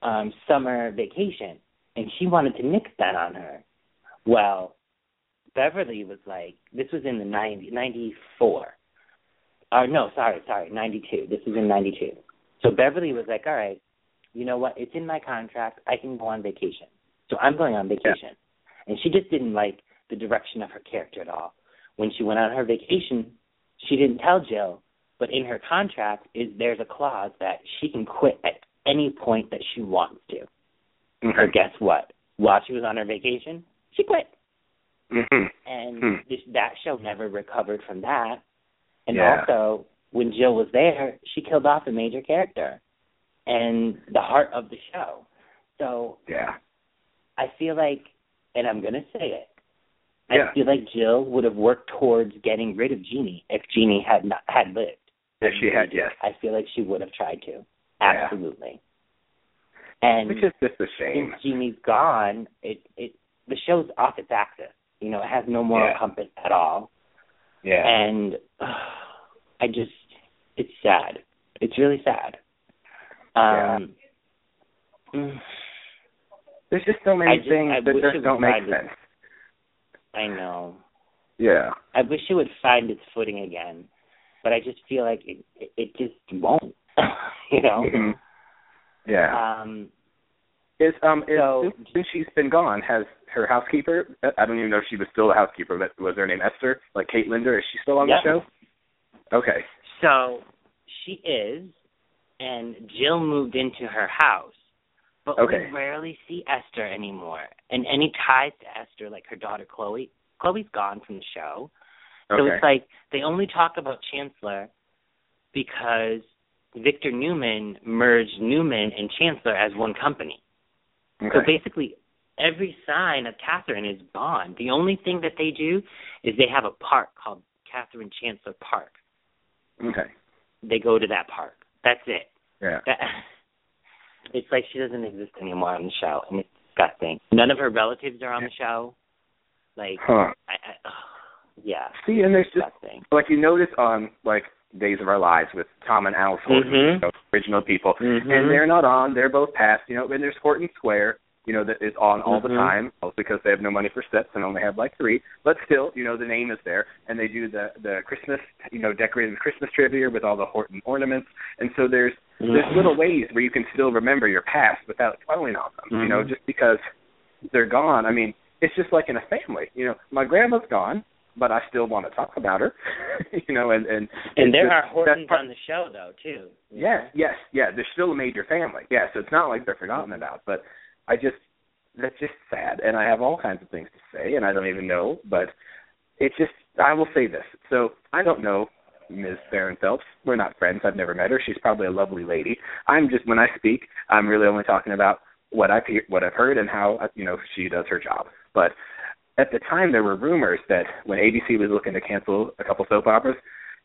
um, summer vacation, and she wanted to nix that on her. Well, Beverly was like, this was in the 90, 94. Uh, no, sorry, sorry, 92. This was in 92. So Beverly was like, all right, you know what? It's in my contract. I can go on vacation. So I'm going on vacation. And she just didn't like the direction of her character at all. When she went on her vacation, she didn't tell Jill, but in her contract is there's a clause that she can quit at any point that she wants to. Okay. Or guess what? While she was on her vacation, she quit. hmm And Hmm. this, that show never recovered from that. And Yeah. also, when Jill was there, she killed off a major character and the heart of the show. So Yeah. I feel like, and I'm going to say it, Yeah. I feel like Jill would have worked towards getting rid of Jeanne if Jeanne had not had lived. If she had, yes. I feel like she would have tried to. Yeah. Absolutely. And Which is just a shame. since Jeanne's gone, it it the show's off its axis. You know, it has no moral Yeah. compass at all. Yeah. And uh, I just it's sad. It's really sad. Um mm, There's just so many just- things I that just don't make sense. I know. Yeah. I wish it would find its footing again, but I just feel like it it, it just won't. you know. Mhm. Yeah. Um Is um is So- since, she's been gone, has her housekeeper? I don't even know if she was still the housekeeper, but was her name Esther? Like Kate Linder? Is she still on the show? Okay. So she is, and Jill moved into her house, but Okay. we rarely see Esther anymore. And any ties to Esther, like her daughter Chloe, Chloe's gone from the show. So Okay. it's like they only talk about Chancellor because Victor Newman merged Newman and Chancellor as one company. So basically, every sign of Catherine is gone. The only thing that they do is they have a park called Catherine Chancellor Park. okay. They go to that park. That's it. Yeah. That, it's like she doesn't exist anymore on the show, and it's disgusting. None of her relatives are on the show. Like, Huh. I, I, ugh, yeah, See, and there's just disgusting. like you notice on like Days of Our Lives with Tom and Alice Horton, Mhm. you know, original people, Mhm. and they're not on. They're both passed. You know, and there's Horton Square. You know that is on all the Mhm. time because they have no money for sets and only have like three. But still, you know, the name is there, and they do the the Christmas, you know, decorated Christmas trivia with all the Horton ornaments. And so there's there's Mhm. little ways where you can still remember your past without dwelling on them. You know, Mhm. just because they're gone. I mean, it's just like in a family. You know, my grandma's gone, but I still want to talk about her. you know, and and And there just- are Hortons part- on the show, though, too. Yes, know? yes, yeah. They're still a major family. Yeah, so it's not like they're forgotten about. But I just that's just sad, and I have all kinds of things to say, and I don't even know. But it's just I will say this. So I don't know Ms. Farren Phelps. We're not friends. I've never met her. She's probably a lovely lady. I'm just when I speak, I'm really only talking about what I've what I've heard and how you know she does her job. But at the time, there were rumors that when ABC was looking to cancel a couple soap operas,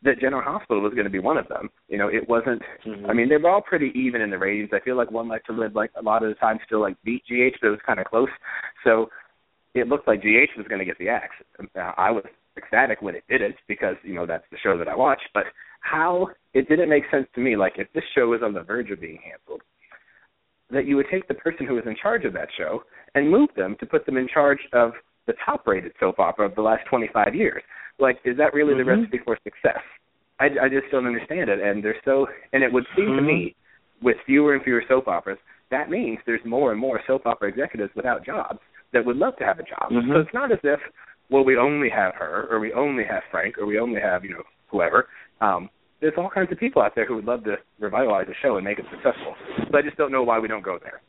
that General Hospital was going to be one of them. You know, it wasn't. Mhm. I mean, they were all pretty even in the ratings. I feel like One Life to Live, like a lot of the time, still like beat GH, but it was kind of close. So it looked like GH was going to get the axe. I was ecstatic when it didn't because you know that's the show that I watch. But how it didn't make sense to me. Like if this show was on the verge of being canceled, that you would take the person who was in charge of that show and move them to put them in charge of the top-rated soap opera of the last 25 years. Like, is that really the Mhm. recipe for success? I, I just don't understand it, and they're so. And it would seem to me, with fewer and fewer soap operas, that means there's more and more soap opera executives without jobs that would love to have a job. Mhm. So it's not as if, well, we only have her, or we only have Frank, or we only have you know whoever. Um, there's all kinds of people out there who would love to revitalize the show and make it successful. But I just don't know why we don't go there.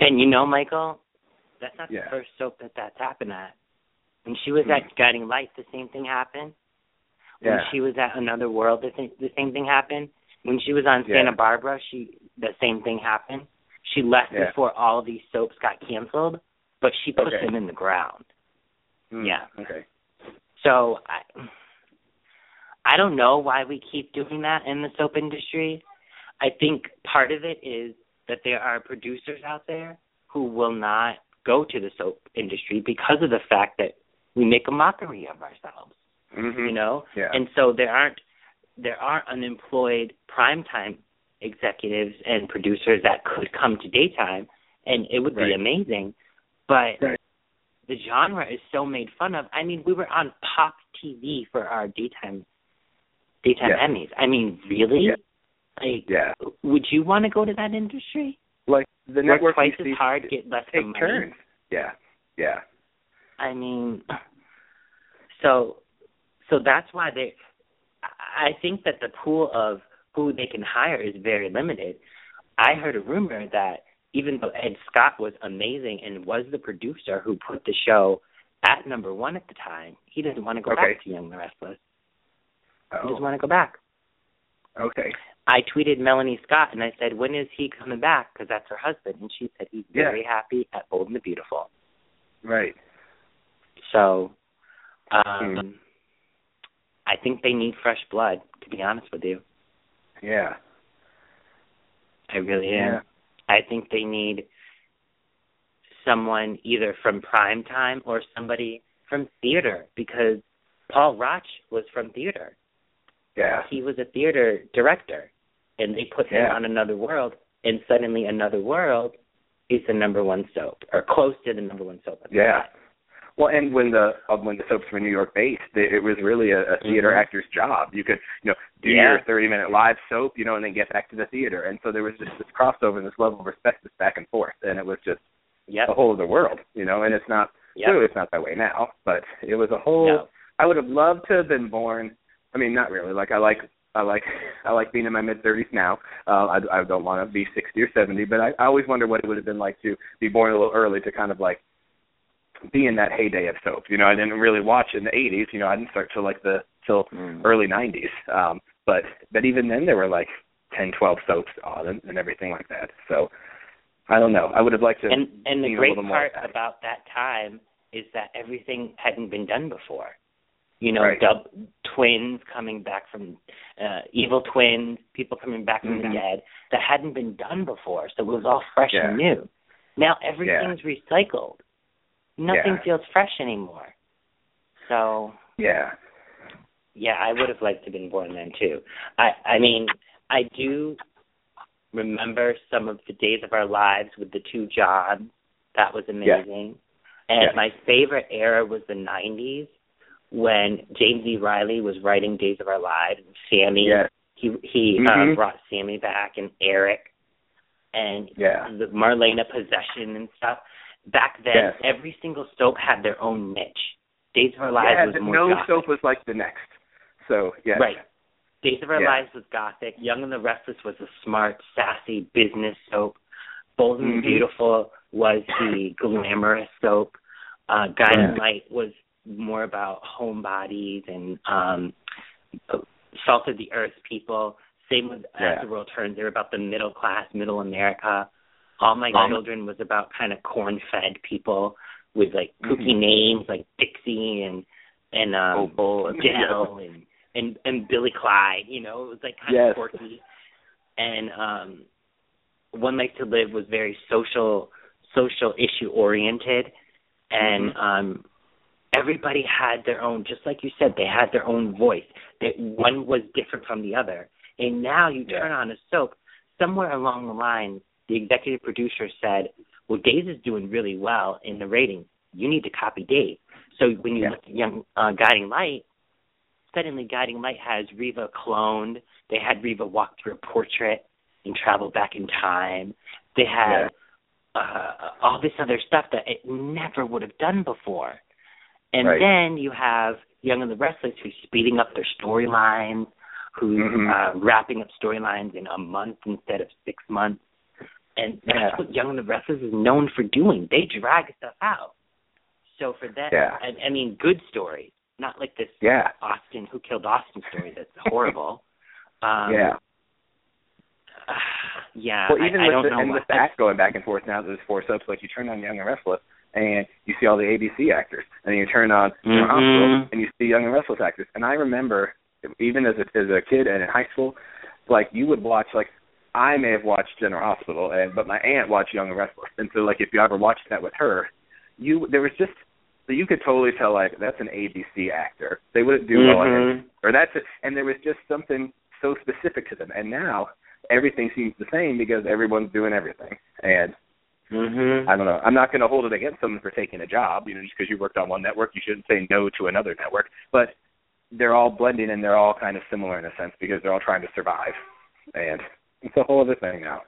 And you know, Michael, that's not Yeah. the first soap that that's happened at. When she was at Guiding Light, the same thing happened. When Yeah. she was at Another World, the, th- the same thing happened. When she was on Yeah. Santa Barbara, she the same thing happened. She left Yeah. before all of these soaps got canceled, but she put Okay. them in the ground. Mm, Yeah. Okay. So I I don't know why we keep doing that in the soap industry. I think part of it is that there are producers out there who will not go to the soap industry because of the fact that we make a mockery of ourselves. Mm-hmm. You know? Yeah. And so there aren't there are unemployed primetime executives and producers that could come to daytime and it would Right. be amazing. But Right. the genre is so made fun of. I mean, we were on pop TV for our daytime daytime Yeah. Emmys. I mean, really? Yeah. Like Yeah. would you want to go to that industry? Like the Work network twice you see as hard, get less take money. turns. Yeah. Yeah. I mean, so so that's why they. I think that the pool of who they can hire is very limited. I heard a rumor that even though Ed Scott was amazing and was the producer who put the show at number one at the time, he doesn't want to go Okay. back to Young and the Restless. He Oh. doesn't want to go back. Okay. I tweeted Melanie Scott and I said, "When is he coming back?" Because that's her husband, and she said he's Yeah. very happy at Bold and the Beautiful. Right. So, um, Hmm. I think they need fresh blood. To be honest with you, Yeah. I really am. Yeah. I think they need someone either from prime time or somebody from theater because Paul Rauch was from theater. Yeah. He was a theater director, and they put him Yeah. on Another World, and suddenly Another World is the number one soap or close to the number one soap. Yeah. time. Well, and when the uh, when the soaps were New York based, they, it was really a, a theater Mhm. actor's job. You could, you know, do Yeah. your thirty minute live soap, you know, and then get back to the theater. And so there was just this crossover and this level of respect, this back and forth, and it was just Yep. a whole other world, you know. And it's not Yep. clearly it's not that way now, but it was a whole. No. I would have loved to have been born. I mean, not really. Like I like I like I like being in my mid thirties now. Uh, I I don't want to be sixty or seventy, but I, I always wonder what it would have been like to be born a little early to kind of like be in that heyday of soap. You know, I didn't really watch in the eighties. You know, I didn't start till like the till Mm. early nineties. Um, but but even then there were like ten, twelve soaps on and, and everything like that. So I don't know. I would have liked to. and and the great part about that time is that everything hadn't been done before. You know, Right. dub twins coming back from uh evil twins, people coming back from Mhm. the dead that hadn't been done before. So it was all fresh Yeah. and new. Now everything's recycled. Nothing Yeah. feels fresh anymore. So Yeah. yeah, I would have liked to have been born then too. I I mean, I do remember some of the days of our lives with the two Johns. That was amazing. And Yes. my favorite era was the '90s when James E. Reilly was writing Days of Our Lives. And Sammy, Yeah. he he Mhm. uh, brought Sammy back and Eric and Yeah. the Marlena possession and stuff. Back then, Yes. every single soap had their own niche. Days of Our Lives yeah, was more no gothic. soap was like the next. So yeah. Right. Days of Our Yeah. Lives was gothic. Young and the Restless was a smart, sassy business soap. Bold and Mhm. Beautiful was the glamorous soap. Uh, Guiding Right. Light was more about homebodies and um, salt of the earth people. Same with Yeah. As the World Turns. They were about the middle class, middle America. All My Right. Children was about kind of corn fed people with like kooky Mhm. names like Dixie and and um, Oh, and Dell and and and Billy Clyde. You know, it was like kind Yes. of quirky. And um, One Life to Live was very social social issue oriented, and Mhm. um, everybody had their own. Just like you said, they had their own voice. That one was different from the other. And now you Yeah. turn on a soap. Somewhere along the line, the executive producer said, "Well, Days is doing really well in the ratings. You need to copy Dave." So when you Yeah. look at Young uh, Guiding Light, suddenly Guiding Light has Reva cloned. They had Reva walk through a portrait and travel back in time. They had uh, all this other stuff that it never would have done before. And Right. then you have Young and the Restless who's speeding up their storylines, who's Mhm. uh, wrapping up storylines in a month instead of six months. And that's Yeah. what Young and the Restless is known for doing. They drag stuff out. So for that, Yeah. I, I mean, good stories, not like this Yeah. Austin who killed Austin story that's horrible. um, yeah. yeah. Well, even I, I with don't the, and with the act going back and forth now, that there's four soaps. Like you turn on Young and Restless, and you see all the ABC actors, and then you turn on Mhm. Hospital, and you see Young and Restless actors. And I remember, even as a as a kid and in high school, like you would watch like I may have watched General Hospital, and but my aunt watched Young and Restless, and so like if you ever watched that with her, you there was just you could totally tell like that's an ABC actor. They wouldn't do mm-hmm. well or that's it. And there was just something so specific to them. And now everything seems the same because everyone's doing everything. And mm-hmm. I don't know. I'm not going to hold it against someone for taking a job. You know, just because you worked on one network, you shouldn't say no to another network. But they're all blending and they're all kind of similar in a sense because they're all trying to survive. And it's a whole other thing now.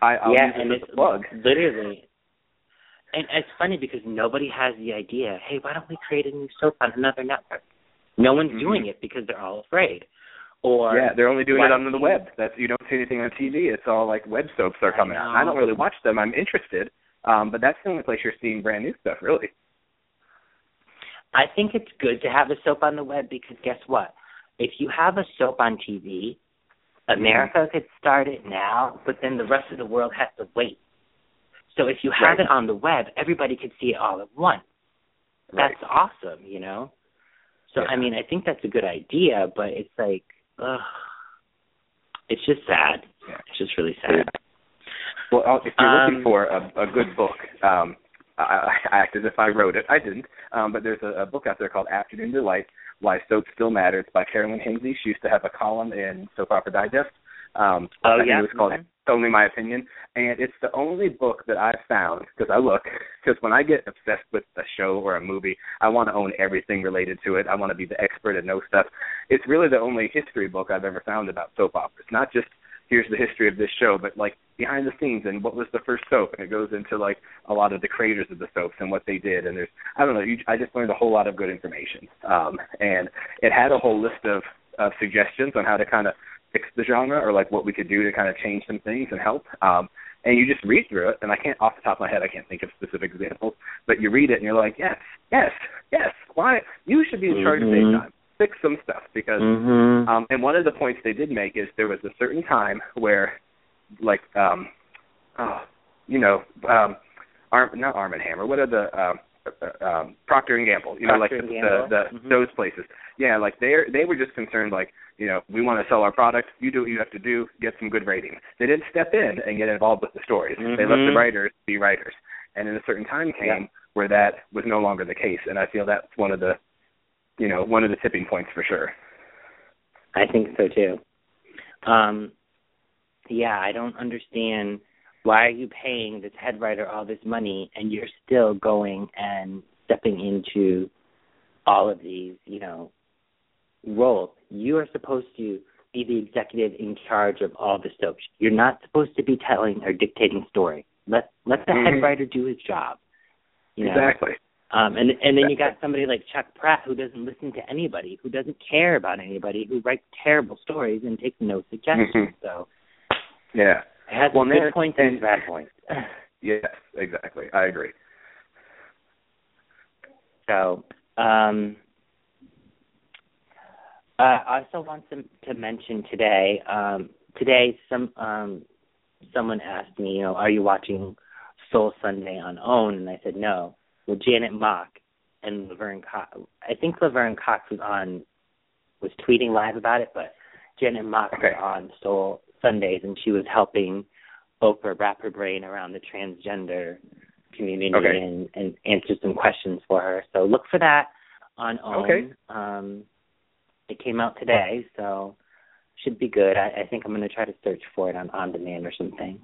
I, I'll yeah, use and it it's a plug. literally and it's funny because nobody has the idea, hey, why don't we create a new soap on another network? No one's mm-hmm. doing it because they're all afraid. Or Yeah, they're only doing it on the web. That's you don't see anything on TV. It's all like web soaps are I coming out. I don't really watch them. I'm interested. Um, but that's the only place you're seeing brand new stuff, really. I think it's good to have a soap on the web because guess what? If you have a soap on TV, America could start it now, but then the rest of the world has to wait. So if you have Right. it on the web, everybody could see it all at once. Right. That's awesome, you know? So Yeah. I mean, I think that's a good idea, but it's like ugh. It's just sad. Yeah. It's just really sad. Well, if you're Um, looking for a, a good book, um, I, I act as if I wrote it. I didn't, um, but there's a, a book out there called Afternoon Delight: Why Soap Still Matters by Carolyn Hinsey. She used to have a column in Soap Opera Digest. Um, Oh, I yeah? it was called Mhm. Only My Opinion, and it's the only book that I've found because I look because when I get obsessed with a show or a movie, I want to own everything related to it. I want to be the expert and know stuff. It's really the only history book I've ever found about soap operas. Not just here's the history of this show, but like behind the scenes and what was the first soap, and it goes into like a lot of the creators of the soaps and what they did. And there's I don't know, you, I just learned a whole lot of good information. Um, and it had a whole list of of suggestions on how to kind of fix the genre or like what we could do to kind of change some things and help. Um, and you just read through it, and I can't off the top of my head I can't think of specific examples, but you read it and you're like, yes, yes, yes. Why you should be in charge Mhm. of save time. Fix some stuff because Mhm. um, and one of the points they did make is there was a certain time where, like, um, oh, you know, um, Arm, not Arm and Hammer. What are the um, uh, um, Procter and Gamble? You know, like Procter the, the, the Mhm. those places. Yeah, like they they were just concerned like, you know, we want to sell our product. You do what you have to do. Get some good ratings. They didn't step in and get involved with the stories. They let the Mhm. writers be writers. And then a certain time came Yeah. where that was no longer the case. And I feel that's one of the, you know, one of the tipping points for sure. I think so too. Um, yeah, I don't understand why are you paying this head writer all this money and you're still going and stepping into all of these, you know, roles. You are supposed to be the executive in charge of all the soaps. You're not supposed to be telling or dictating story. Let let the Mhm. head writer do his job. You know? Exactly. Um, and and then you got somebody like Chuck Pratt who doesn't listen to anybody, who doesn't care about anybody, who writes terrible stories and takes no suggestions. Mhm. So Yeah. it has Well, good points and and- bad points. Yes, exactly. I agree. so um, uh, I also want to, to mention today. Um, today, some um, someone asked me, you know, are you watching Soul Sunday on OWN? And I said no. Well, Janet Mock and Laverne Cox. I think Laverne Cox was on was tweeting live about it, but Janet Mock Okay. was on Soul Sundays, and she was helping Oprah wrap her brain around the transgender community Okay. and, and answer some questions for her. So look for that on OWN. Okay. Um, it came out today, so should be good. I, I think I'm going to try to search for it on on demand or something.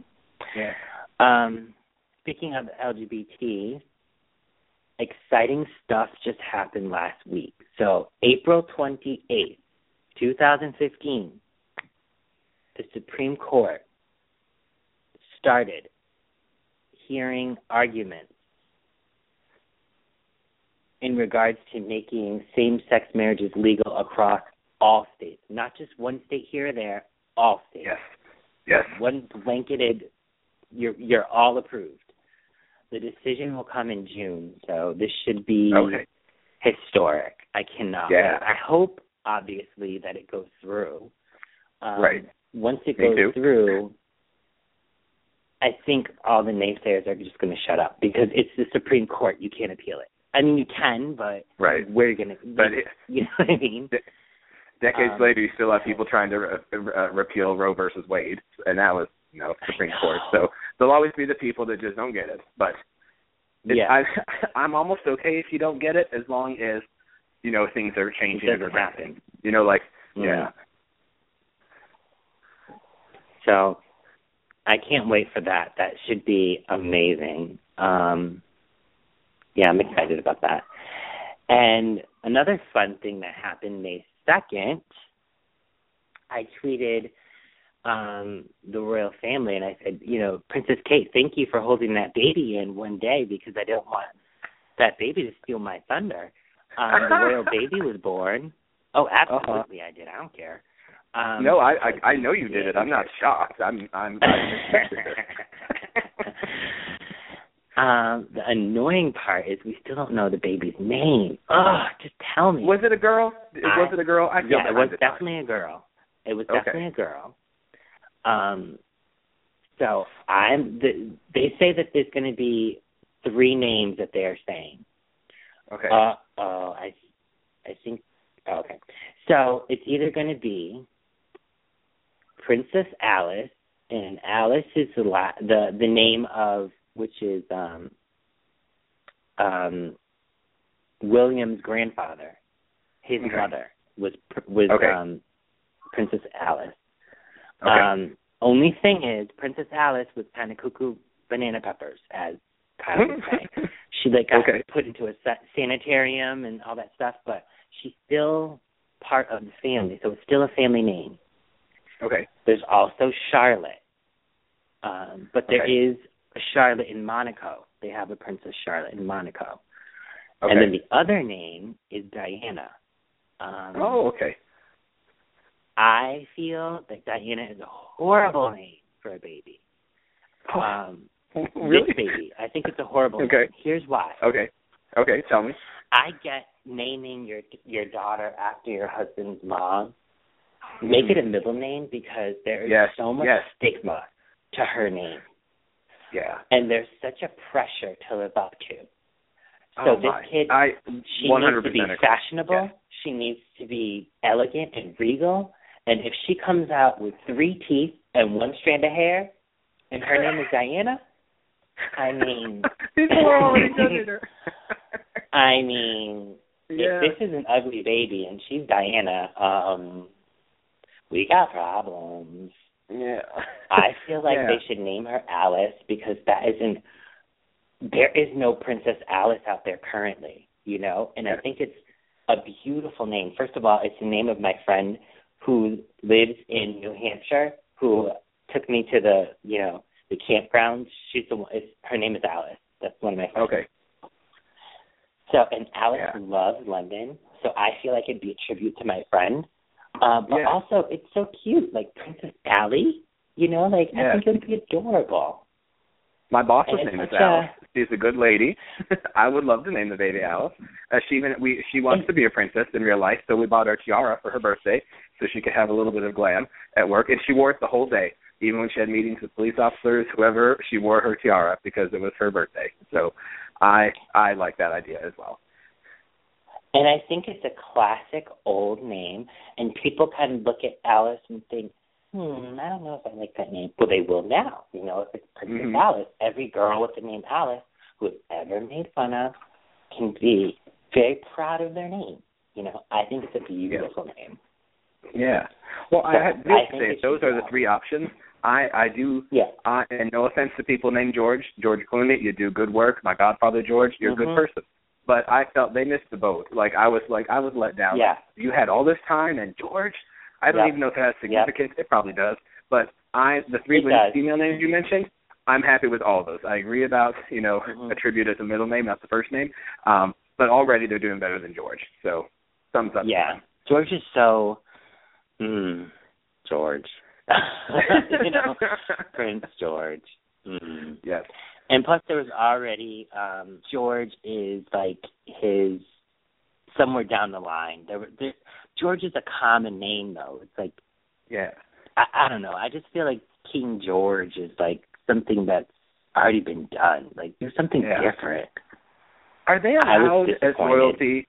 Yeah. Um, speaking of LGBT, exciting stuff just happened last week. So, April 28th, 2015, the Supreme Court started hearing arguments in regards to making same sex marriages legal across all states, not just one state here or there, all states Yes. Yes. one blanketed you're you're all approved. The decision will come in June, so this should be Okay. historic. I cannot Yeah. I hope obviously that it goes through. Um, Right. Once it Me goes too. through, I think all the naysayers are just going to shut up because it's the Supreme Court. You can't appeal it. I mean, you can, but Right. we're going to. But it- you know what I mean? Decades Um, later, you still have people trying to uh, uh, repeal Roe versus Wade, and that was you know Supreme Court. So there'll always be the people that just don't get it. But it, Yeah. I, I'm almost okay if you don't get it, as long as you know things are changing. And progressing. You know, like Yeah. yeah, So I can't wait for that. That should be amazing. Um yeah, I'm excited about that. And another fun thing that happened May second, I tweeted um the royal family and I said, you know, Princess Kate, thank you for holding that baby in one day because I don't want that baby to steal my thunder. Um the royal baby was born. Oh, absolutely I did. I don't care. Um no, I, I I know you did it. I'm not shocked. I'm I'm. I expected it. um, the annoying part is we still don't know the baby's name. Ugh, just tell me. Was it a girl? I- was it a girl? I feel yeah, it was behind the times. definitely a girl. It was Okay. definitely a girl. Um, so I'm. The, they say that there's going to be three names that they are saying. Okay. Uh oh, I, I think. oh, okay, so it's either going to be Princess Alice, and Alice is the la- the the name of which is um um William's grandfather. His Okay. mother was pr- was Okay. um Princess Alice. Okay. Um, only thing is, Princess Alice was kind of cuckoo banana peppers, as Kyle would say. She like got Okay. put into a sa- sanitarium and all that stuff, but she's still part of the family, so it's still a family name. okay. There's also Charlotte, um, but there Okay. is a Charlotte in Monaco. They have a Princess Charlotte in Monaco, Okay. and then the other name is Diana. Um, oh, okay. I feel that Diana is a horrible name for a baby. Um, really? Baby, I think it's a horrible Okay. name. Here's why. Okay. Okay. Tell me. I get naming your your daughter after your husband's mom. Make it a middle name because there is Yes, so much yes. stigma to her name, Yeah. and there's such a pressure to live up to. So oh this my. kid, I she 100% needs to be fashionable. Yes. She needs to be elegant and regal. And if she comes out with three teeth and one strand of hair, and her name is Diana, I mean, people are already judging her. I mean, yeah. if this is an ugly baby and she's Diana, um, we got problems. yeah. I feel like Yeah. they should name her Alice because that isn't. There is no Princess Alice out there currently, you know, and I think it's a beautiful name. First of all, it's the name of my friend who lives in New Hampshire, who took me to the, you know, the campgrounds. She's the one. It's, her name is Alice. That's one of my friends. Okay. So, and Alice Yeah. loves London, so I feel like it'd be a tribute to my friend. Uh, but Yeah. also, it's so cute, like Princess Allie. You know, like I think it would be adorable. My boss's And name is such a- Alice. She's a good lady. I would love to name the baby Alice. Uh, she even we she wants to be a princess in real life, so we bought her tiara for her birthday so she could have a little bit of glam at work, and she wore it the whole day. Even when she had meetings with police officers, whoever, she wore her tiara because it was her birthday. So I I like that idea as well. And I think it's a classic old name, and people kind of look at Alice and think, hmm, I don't know if I like that name. Well, they will now. You know, if it's Princess Mhm. Alice, every girl with the name Alice who is ever made fun of can be very proud of their name. You know, I think it's a beautiful name. Yeah. Well, I So, had I to think say those are the three options. I I do Yeah. I, and no offense to people named George, George Clooney, you do good work. My godfather George, you're a Mhm. good person. But I felt they missed the boat. Like I was like I was let down. Yeah. You had all this time and George, I don't Yep. even know if it has significance. It probably does. But I the three female names you mentioned, I'm happy with all of those. I agree about, you know, Mhm. attribute as a middle name, not the first name. Um, but already they're doing better than George. So thumbs up. Yeah. George is so mm, George. you know, Prince George. Mm. Yes. And plus there was already um George is like his somewhere down the line. There, there George is a common name though. It's like Yeah. I, I don't know. I just feel like King George is like something that's already been done. Like there's something Yeah. different. Are they allowed as royalty?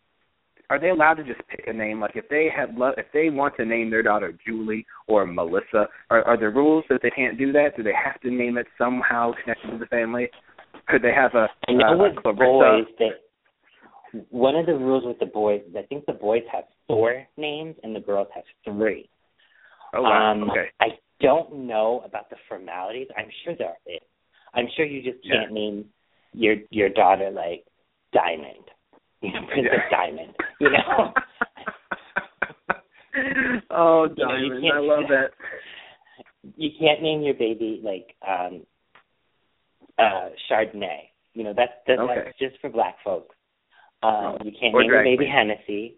Are they allowed to just pick a name? Like if they have lo- if they want to name their daughter Julie or Melissa, are are there rules that they can't do that? Do they have to name it somehow connected to the family? Could they have a I know uh, with Clarissa? boys that one of the rules with the boys is I think the boys have four names and the girls have three. Oh wow. Um, okay. I don't know about the formalities. I'm sure there is. I'm sure you just can't name your your daughter like Diamond, you know, Princess Yeah. Diamond. You know, oh, You know, you Diamond, I love that. you can't name your baby like um uh Chardonnay. You know, that's that's, Okay. that's just for black folks. Um Oh. you can't Or name your baby queen. Hennessy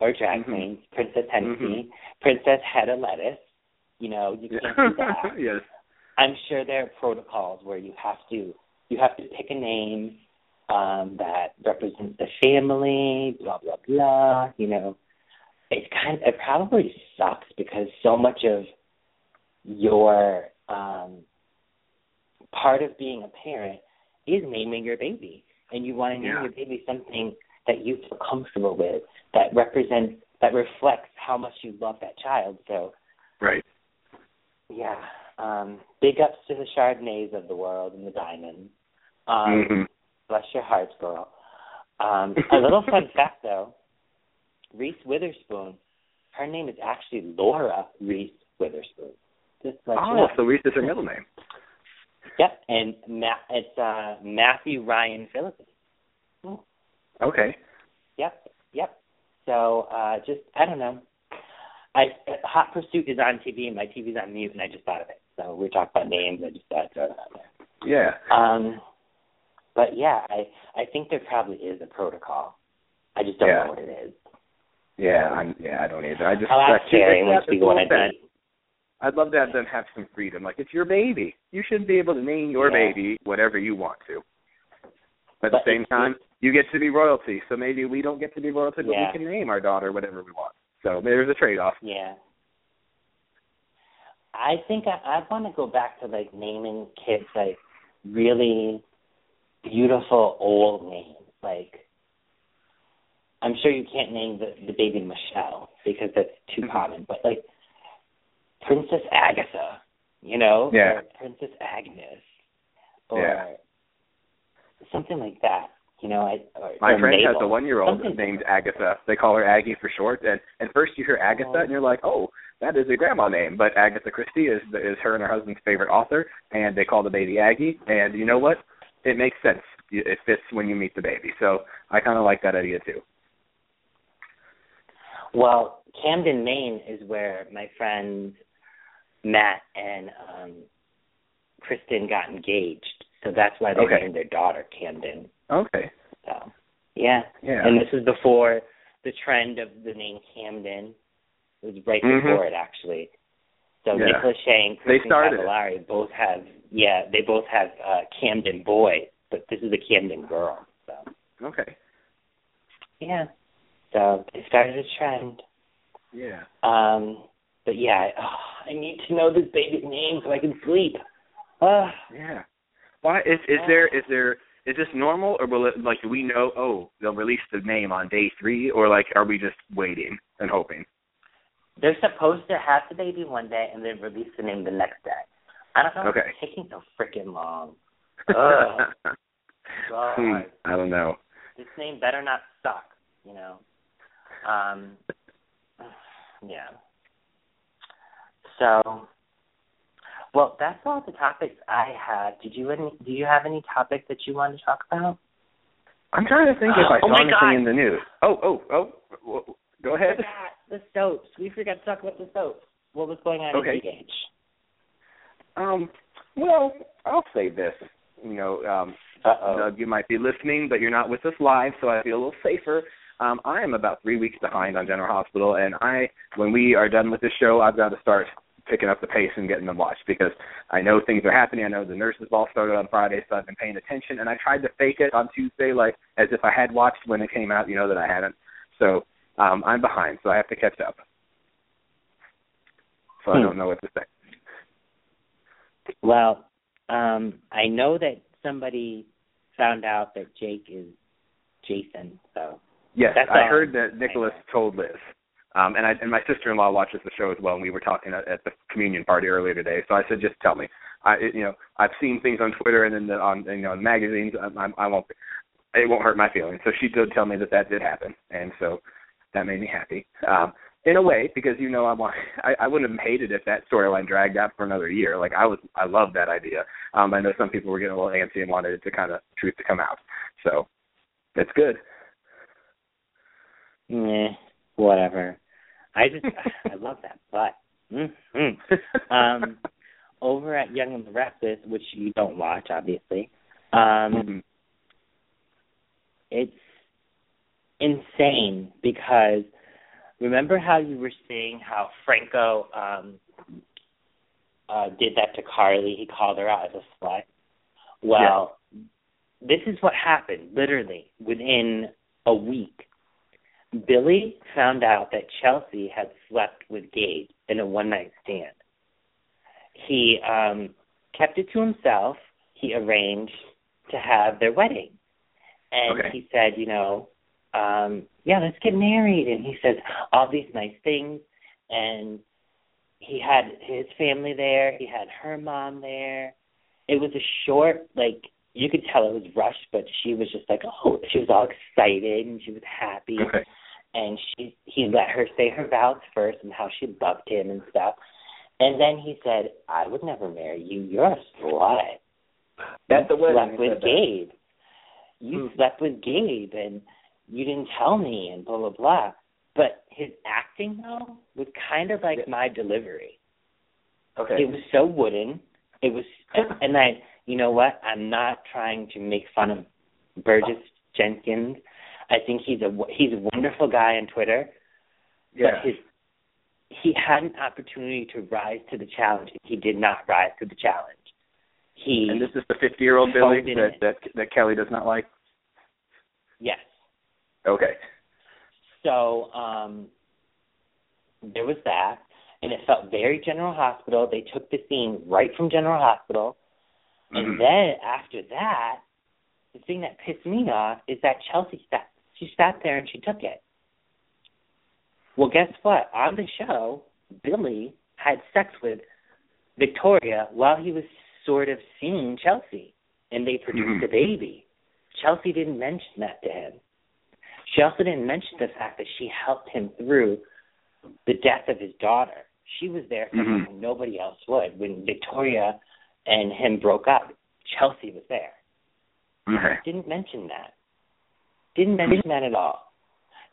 or drag Mhm. queens, Princess Hennessy, Mhm. Princess Head of Lettuce. You know, you can't do that. yes. I'm sure there are protocols where you have to you have to pick a name um that represents the family, blah blah blah, you know. It's kind of, it probably sucks because so much of your um part of being a parent is naming your baby. And you want to name Yeah. your baby something that you feel comfortable with, that represents that reflects how much you love that child. So Right. yeah. Um, big ups to the Chardonnays of the world and the Diamonds. Um, hmm Bless your hearts, girl. Um, a little fun fact, though Reese Witherspoon, her name is actually Laura Reese Witherspoon. Just to let you Oh, know. so Reese is her middle name. Yep, and Ma- it's uh, Matthew Ryan Phillippe. Okay. Yep, yep. So uh, just I don't know. I Hot Pursuit is on TV and my TV's on mute, and I just thought of it. So we are talking about names. I just thought I'd throw that out there. Yeah. Um, but yeah, I I think there probably is a protocol. I just don't Yeah. know what it is. Yeah, I'm yeah, I don't either. I just I'll ask Carrie that's- when that's we a go on a date. I'd love to have them have some freedom. Like it's your baby. You should be able to name your Yeah. baby whatever you want to. But at the same time, you get to be royalty. So maybe we don't get to be royalty, but Yeah. we can name our daughter whatever we want. So there's a trade off. Yeah. I think I, I want to go back to like naming kids like really beautiful old names. Like I'm sure you can't name the, the baby Michelle because that's too Mhm. common, but like Princess Agatha, you know, Yeah. or Princess Agnes, or Yeah. something like that. You know, I or, My or friend has a one year old Something named Agatha. They call her Aggie for short. And and first you hear Agatha Oh. and you're like, Oh, that is a grandma name. But Agatha Christie is is her and her husband's favorite author and they call the baby Aggie and you know what? It makes sense. It fits when you meet the baby. So I kinda like that idea too. Well, Camden, Maine is where my friends Matt and um Kristen got engaged. So that's why they Okay. named their daughter Camden. Okay. So yeah. Yeah. And this is before the trend of the name Camden. It was right Mhm. before it actually. So Yeah. Nick Lachey and They Kristin started. Cavallari both have yeah, they both have uh Camden boy, but this is a Camden girl. So Okay. yeah. So it started a trend. Yeah. Um, but yeah, I, oh, I need to know this baby's name so I can sleep. Uh, Yeah. Why is is there is there is this normal or will it like do we know oh they'll release the name on day three or like are we just waiting and hoping? they're supposed to have the baby one day and then release the name the next day. I don't know. Okay. It's taking so freaking long. Ugh. God. Hmm, I don't know. This name better not suck. You know. Um. Yeah. So. Well, that's all the topics I had. Did you any? Do you have any topic that you want to talk about? I'm trying to think if I Oh saw my anything God. in the news. Oh, oh, oh. w- w- Go ahead. forgot the soaps. We forgot to talk about the soaps. What was going on Okay. in Gage? Um, well, I'll say this. You know, um. Doug, you might be listening, but you're not with us live, so I feel a little safer. Um, I am about three weeks behind on General Hospital, and I, when we are done with this show, I've got to start picking up the pace and getting them watched because I know things are happening. I know the nurses ball started on Friday, so I've been paying attention, and I tried to fake it on Tuesday, like as if I had watched when it came out. You know that I hadn't, so um, I'm behind, so I have to catch up. So I Hmm. don't know what to say. Well, um, I know that somebody found out that Jake is Jason. So Yes, That's I heard that Nikolas told Liz. Um, and I and my sister-in-law watches the show as well, and we were talking at, at the communion party earlier today. So I said, just tell me. I, it, you know, I've seen things on Twitter and then the, on you know in magazines. I, I, I won't. It won't hurt my feelings. So she did tell me that that did happen, and so that made me happy. Um, in a way, because you know I want. I, I wouldn't have hated if that storyline dragged out for another year. Like I was, I love that idea. Um, I know some people were getting a little antsy and wanted it to kind of truth to come out. So it's good. Meh, whatever. I just I love that butt. Mm-hmm. Um, over at Young and the Restless, which you don't watch, obviously, um, Mhm. it's insane because remember how you were saying how Franco um uh did that to Carly, he called her out as a slut. Well, this is what happened literally within a week. Billy found out that Chelsea had slept with Gabe in a one night stand. He um kept it to himself. He arranged to have their wedding. And Okay. he said, you know, um, yeah, let's get married and he says all these nice things and he had his family there, he had her mom there. It was a short like you could tell it was rushed, but she was just like, oh, she was all excited and she was happy Okay. and she he let her say her vows first and how she loved him and stuff. And then he said, I would never marry you. You're a slut. At the you wedding, slept with that. Gabe. You Hmm. slept with Gabe and you didn't tell me and blah blah blah. But his acting though was kind of like my delivery. Okay. It was so wooden. It was, and I, you know what? I'm not trying to make fun of Burgess Jenkins. I think he's a he's a wonderful guy on Twitter, yeah. but his he had an opportunity to rise to the challenge, and he did not rise to the challenge. He and this is the 50-year-old Billy that, that that Kelly does not like. yes. Okay. So um there was that, and it felt very General Hospital. They took the scene right from General Hospital. And Mhm. then after that, the thing that pissed me off is that Chelsea sat she sat there and she took it. Well, guess what? On the show, Billy had sex with Victoria while he was sort of seeing Chelsea, and they produced Mhm. a baby. Chelsea didn't mention that to him. She also didn't mention the fact that she helped him through the death of his daughter. She was there for him Mhm. when nobody else would. When Victoria and him broke up, Chelsea was there. Okay. Didn't mention that. Didn't mention that at all.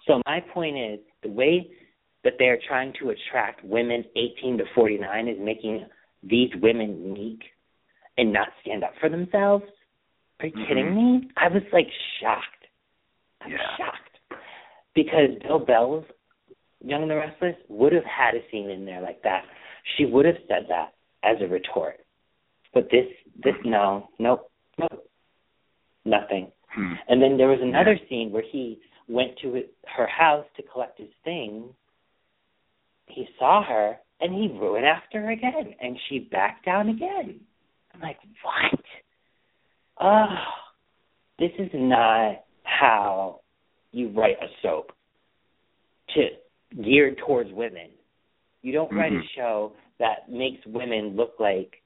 So my point is the way that they're trying to attract women 18 to 49 is making these women meek and not stand up for themselves. Are you kidding Mhm. me? I was like shocked. I'm Yeah. shocked because Bill Bell's Young and the Restless would have had a scene in there like that. She would have said that as a retort. But this, this, no, nope, nope, nothing. Hmm. And then there was another scene where he went to his- her house to collect his things. He saw her and he went after her again, and she backed down again. I'm like, what? Oh, this is not how you write a soap to geared towards women. You don't write a Mhm. show that makes women look like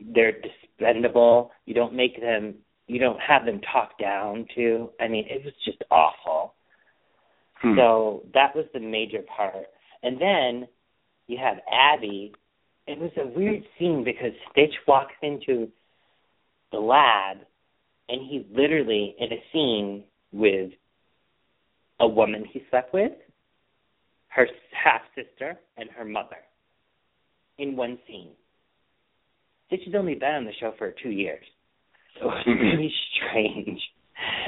they're expendable. You don't make them. You don't have them talked down to. I mean, it was just awful. Hmm. So that was the major part. And then you have Abby. It was a weird scene because Stitch walks into the lab and he's literally in a scene with a woman he slept with, her half sister, and her mother in one scene. Stitch only been on the show for two years. So it was Mhm. really strange.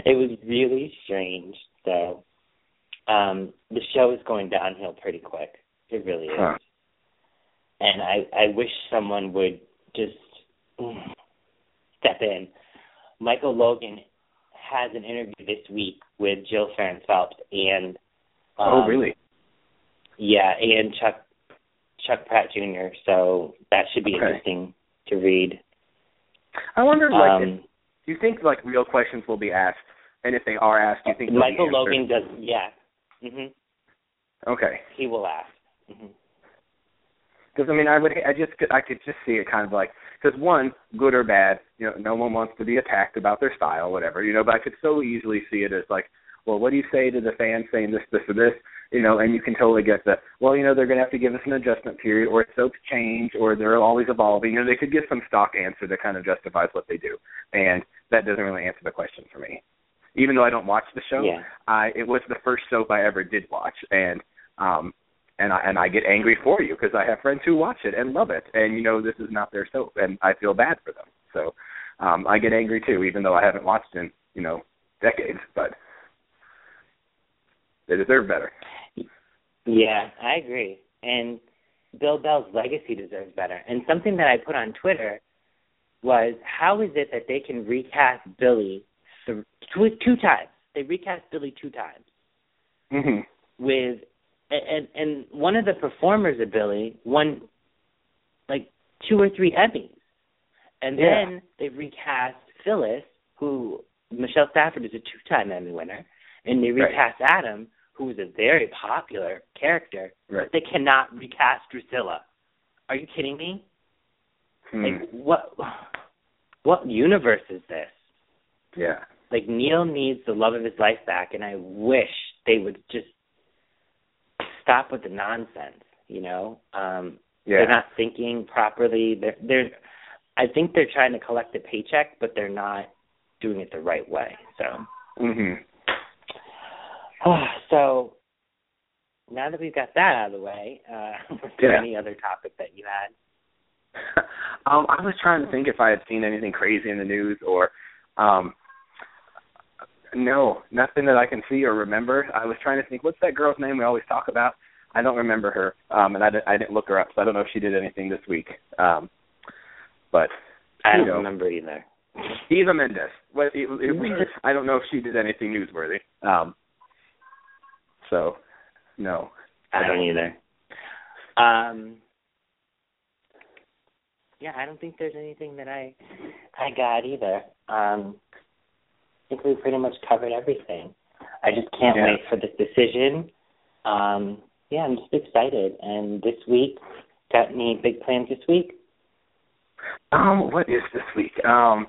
It was really strange. So um the show is going downhill pretty quick. It really is. Huh. And I I wish someone would just step in. Michael Logan has an interview this week with Jill Farren Phelps and um, oh, really? Yeah, and Chuck Chuck Pratt Jr. So that should be Okay. interesting to read. I wonder, like, Um, if, do you think like real questions will be asked And if they are asked, do you think Michael Logan does? Yeah. Mhm. Okay. He will ask. Mhm. Because I mean, I would, I just, I could just see it kind of like, because one, good or bad, you know, no one wants to be attacked about their style, whatever, you know. But I could so easily see it as like, well, what do you say to the fans saying this, this, or this, you know? And you can totally get that. Well, you know, they're going to have to give us an adjustment period, or soaps change, or they're always evolving. You know, they could give some stock answer that kind of justifies what they do, and that doesn't really answer the question for me. Even though I don't watch the show, yeah. I it was the first soap I ever did watch, and um and I and I get angry for you because I have friends who watch it and love it, and you know this is not their soap, and I feel bad for them. So um I get angry too, even though I haven't watched in you know decades, but they deserve better. Yeah, I agree, and Bill Bell's legacy deserves better. And something that I put on Twitter was, how is it that they can recast Billy th- two, two times? They recast Billy two times Mhm. with and and one of the performers of Billy won like two or three Emmys, and Yeah. then they recast Phyllis, who Michelle Stafford is a two-time Emmy winner, and they Right. recast Adam, who is a very popular character, Right. but they cannot recast Drusilla. Are you kidding me? Hmm. Like what? What universe is this? yeah. Like Neil needs the love of his life back, and I wish they would just stop with the nonsense. You know, um, Yeah. they're not thinking properly. They're they're. I think they're trying to collect a paycheck, but they're not doing it the right way. So, Mhm. so now that we've got that out of the way, uh, was there Yeah. any other topic that you had? um, I was trying to think if I had seen anything crazy in the news or um no, nothing that I can see or remember. I was trying to think what's that girl's name we always talk about? I don't remember her. Um and I didn't, I didn't look her up, so I don't know if she did anything this week. Um but I don't know. remember either. Eva Mendes. What it, it, I don't know if she did anything newsworthy. Um so no. I don't either. Um, yeah, I don't think there's anything that I I got either. Um, think we pretty much covered everything. I just can't Yeah. wait for this decision. Um, yeah, I'm just excited. And this week, got any big plans this week? Um, what is this week? Um,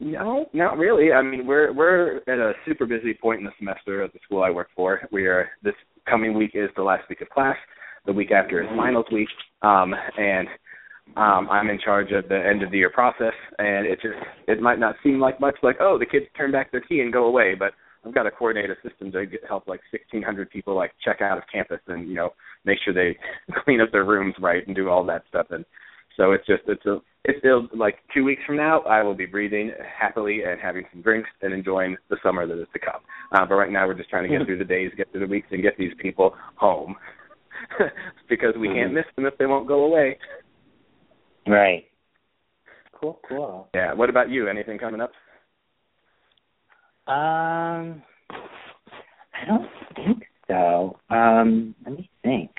no, not really. I mean, we're we're at a super busy point in the semester at the school I work for. We are this coming week is the last week of class. The week after is finals week, um, and um, I'm in charge of the end of the year process. And it just it might not seem like much, like oh, the kids turn back their key and go away, but I've got to coordinate a system to get, help like 1,600 people like check out of campus and you know make sure they clean up their rooms right and do all that stuff. And so it's just it's a it's still like two weeks from now I will be breathing happily and having some drinks and enjoying the summer that is to come. Uh, but right now we're just trying to get through the days, get through the weeks, and get these people home because we can't miss them if they won't go away. Right. Cool, cool. Yeah. What about you? Anything coming up? Um, I don't think so. Um, let me think.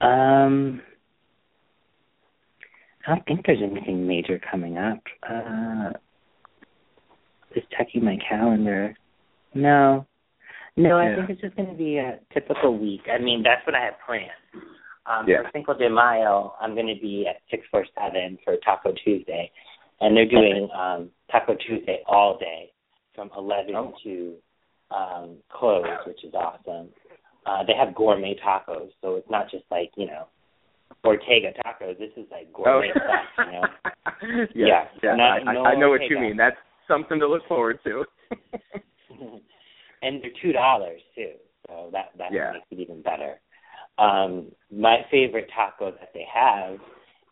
Um, I don't think there's anything major coming up. Uh, just checking my calendar. No, no, I Yeah. think it's just going to be a typical week. I mean, that's what I have planned. Um, Yeah. For Cinco de Mayo, I'm going to be at 647 for Taco Tuesday, and they're doing um, Taco Tuesday all day from 11 Oh. to um, close, which is awesome. Uh, they have gourmet tacos, so it's not just like you know Ortega tacos. This is like gourmet stuff, you know. yes, Yeah. yeah. Not- I, no I, I know what you mean. That's something to look forward to. and they're two dollars too, so that that Yeah. makes it even better. Um, my favorite taco that they have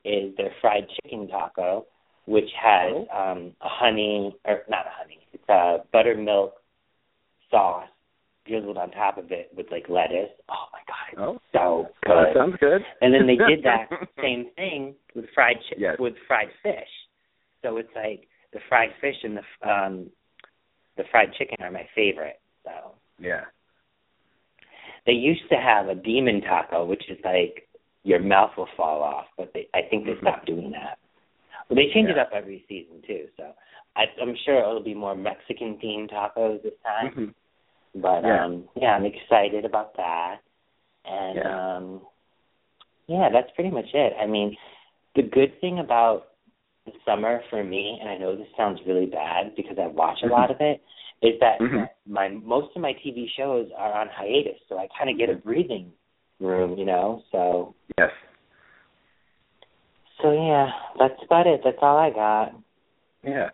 is their fried chicken taco, which has Oh. um, a honey or not a honey, it's a buttermilk sauce drizzled on top of it with like lettuce. Oh my god, it's oh, so that good. sounds good. And then they did that same thing with fried chi- Yes. with fried fish. So it's like the fried fish and the um the fried chicken are my favorite. So Yeah. They used to have a demon taco, which is like your mouth will fall off, but they, I think they stopped doing that. Well, they change Yeah. it up every season too, so I, I'm sure it'll be more Mexican themed tacos this time. hmm But Yeah. um yeah, I'm excited about that. And Yeah. um yeah, that's pretty much it. I mean, the good thing about the summer for me, and I know this sounds really bad because I watch a lot of it, is that Mhm. my most of my TV shows are on hiatus, so I kind of get a breathing room, you know. So Yes. so yeah, that's about it. That's all I got. Yeah.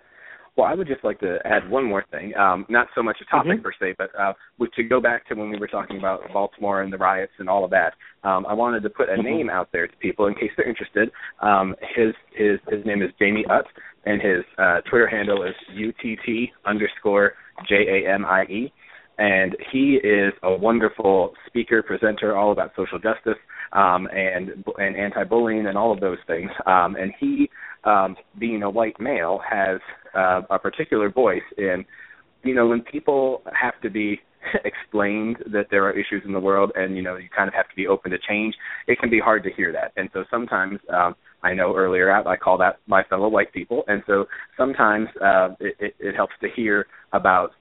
Well, I would just like to add one more thing. Um, not so much a topic Mhm. per se, but uh, to go back to when we were talking about Baltimore and the riots and all of that. Um, I wanted to put a Mhm. name out there to people in case they're interested. Um, his his his name is Jamie Utt, and his uh, Twitter handle is utt underscore j a m i e. And he is a wonderful speaker, presenter, all about social justice um, and and anti-bullying and all of those things. Um, and he um, being a white male, has uh, a particular voice in, you know, when people have to be explained that there are issues in the world and, you know, you kind of have to be open to change, it can be hard to hear that. And so sometimes, um, I know earlier out I call that my fellow white people, and so sometimes uh, it, it, it helps to hear about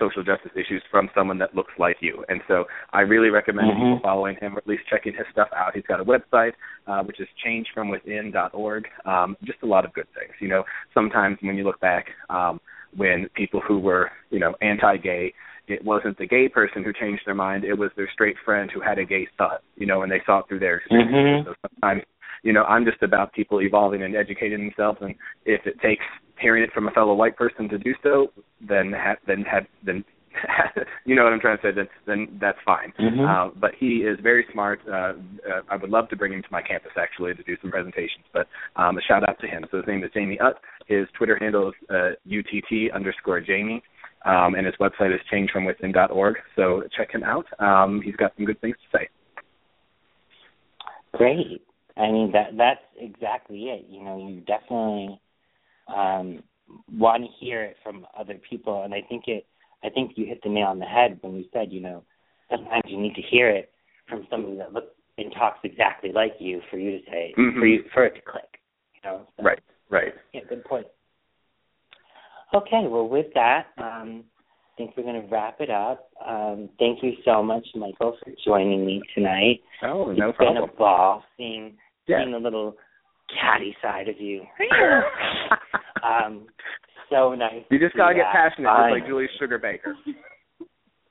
social justice issues from someone that looks like you. And so I really recommend Mhm. people following him or at least checking his stuff out. He's got a website, uh, which is changefromwithin.org. Um, just a lot of good things. You know, sometimes when you look back, um, when people who were, you know, anti-gay, it wasn't the gay person who changed their mind. It was their straight friend who had a gay thought, you know, and they saw it through their experiences. Mhm. So sometimes, you know, I'm just about people evolving and educating themselves, and if it takes hearing it from a fellow white person to do so, then ha- then have then you know what I'm trying to say. Then then that's fine. Mhm. Uh, but he is very smart. Uh, uh, I would love to bring him to my campus actually to do some presentations. But um, a shout out to him. So his name is Jamie Utt. His Twitter handle is uh, utt underscore Jamie. Um, and his website is changefromwithin.org. So check him out. Um, he's got some good things to say. Great. I mean that that's exactly it. You know, you definitely um want to hear it from other people and I think it I think you hit the nail on the head when you said, you know, sometimes you need to hear it from somebody that looks and talks exactly like you for you to say Mhm. for you for it to click. You know? So, Right. Right. Yeah, good point. Okay, well with that, um I think we're gonna wrap it up. Um thank you so much, Michael, for joining me tonight. Oh, no it's been problem. a ball seeing Yeah. seeing the little catty side of you. um, so nice. you just to gotta see get that. passionate, I just like. Julie Sugarbaker.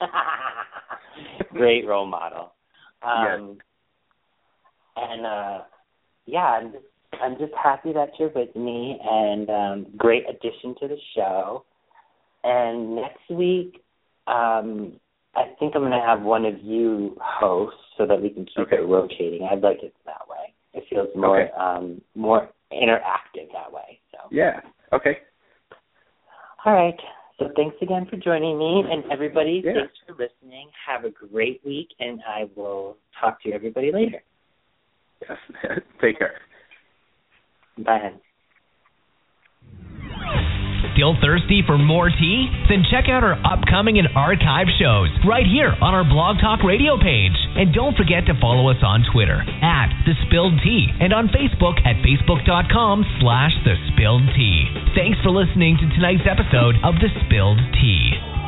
Great role model. Um, And uh, yeah, I'm just I'm just happy that you're with me, and um, great addition to the show. And next week, um, I think I'm going to have one of you host so that we can keep Okay. it rotating. I'd like it that way. It feels more Okay. um, more interactive that way. So, Yeah. Okay. all right. So thanks again for joining me, and everybody, Yeah. thanks for listening. Have a great week, and I will talk to everybody later. Yes. Take care. Bye. Still thirsty for more tea? Then check out our upcoming and archive shows right here on our Blog Talk Radio page. And don't forget to follow us on Twitter at The Spilled Tea and on Facebook at facebook.com slash The Spilled Tea. Thanks for listening to tonight's episode of The Spilled Tea.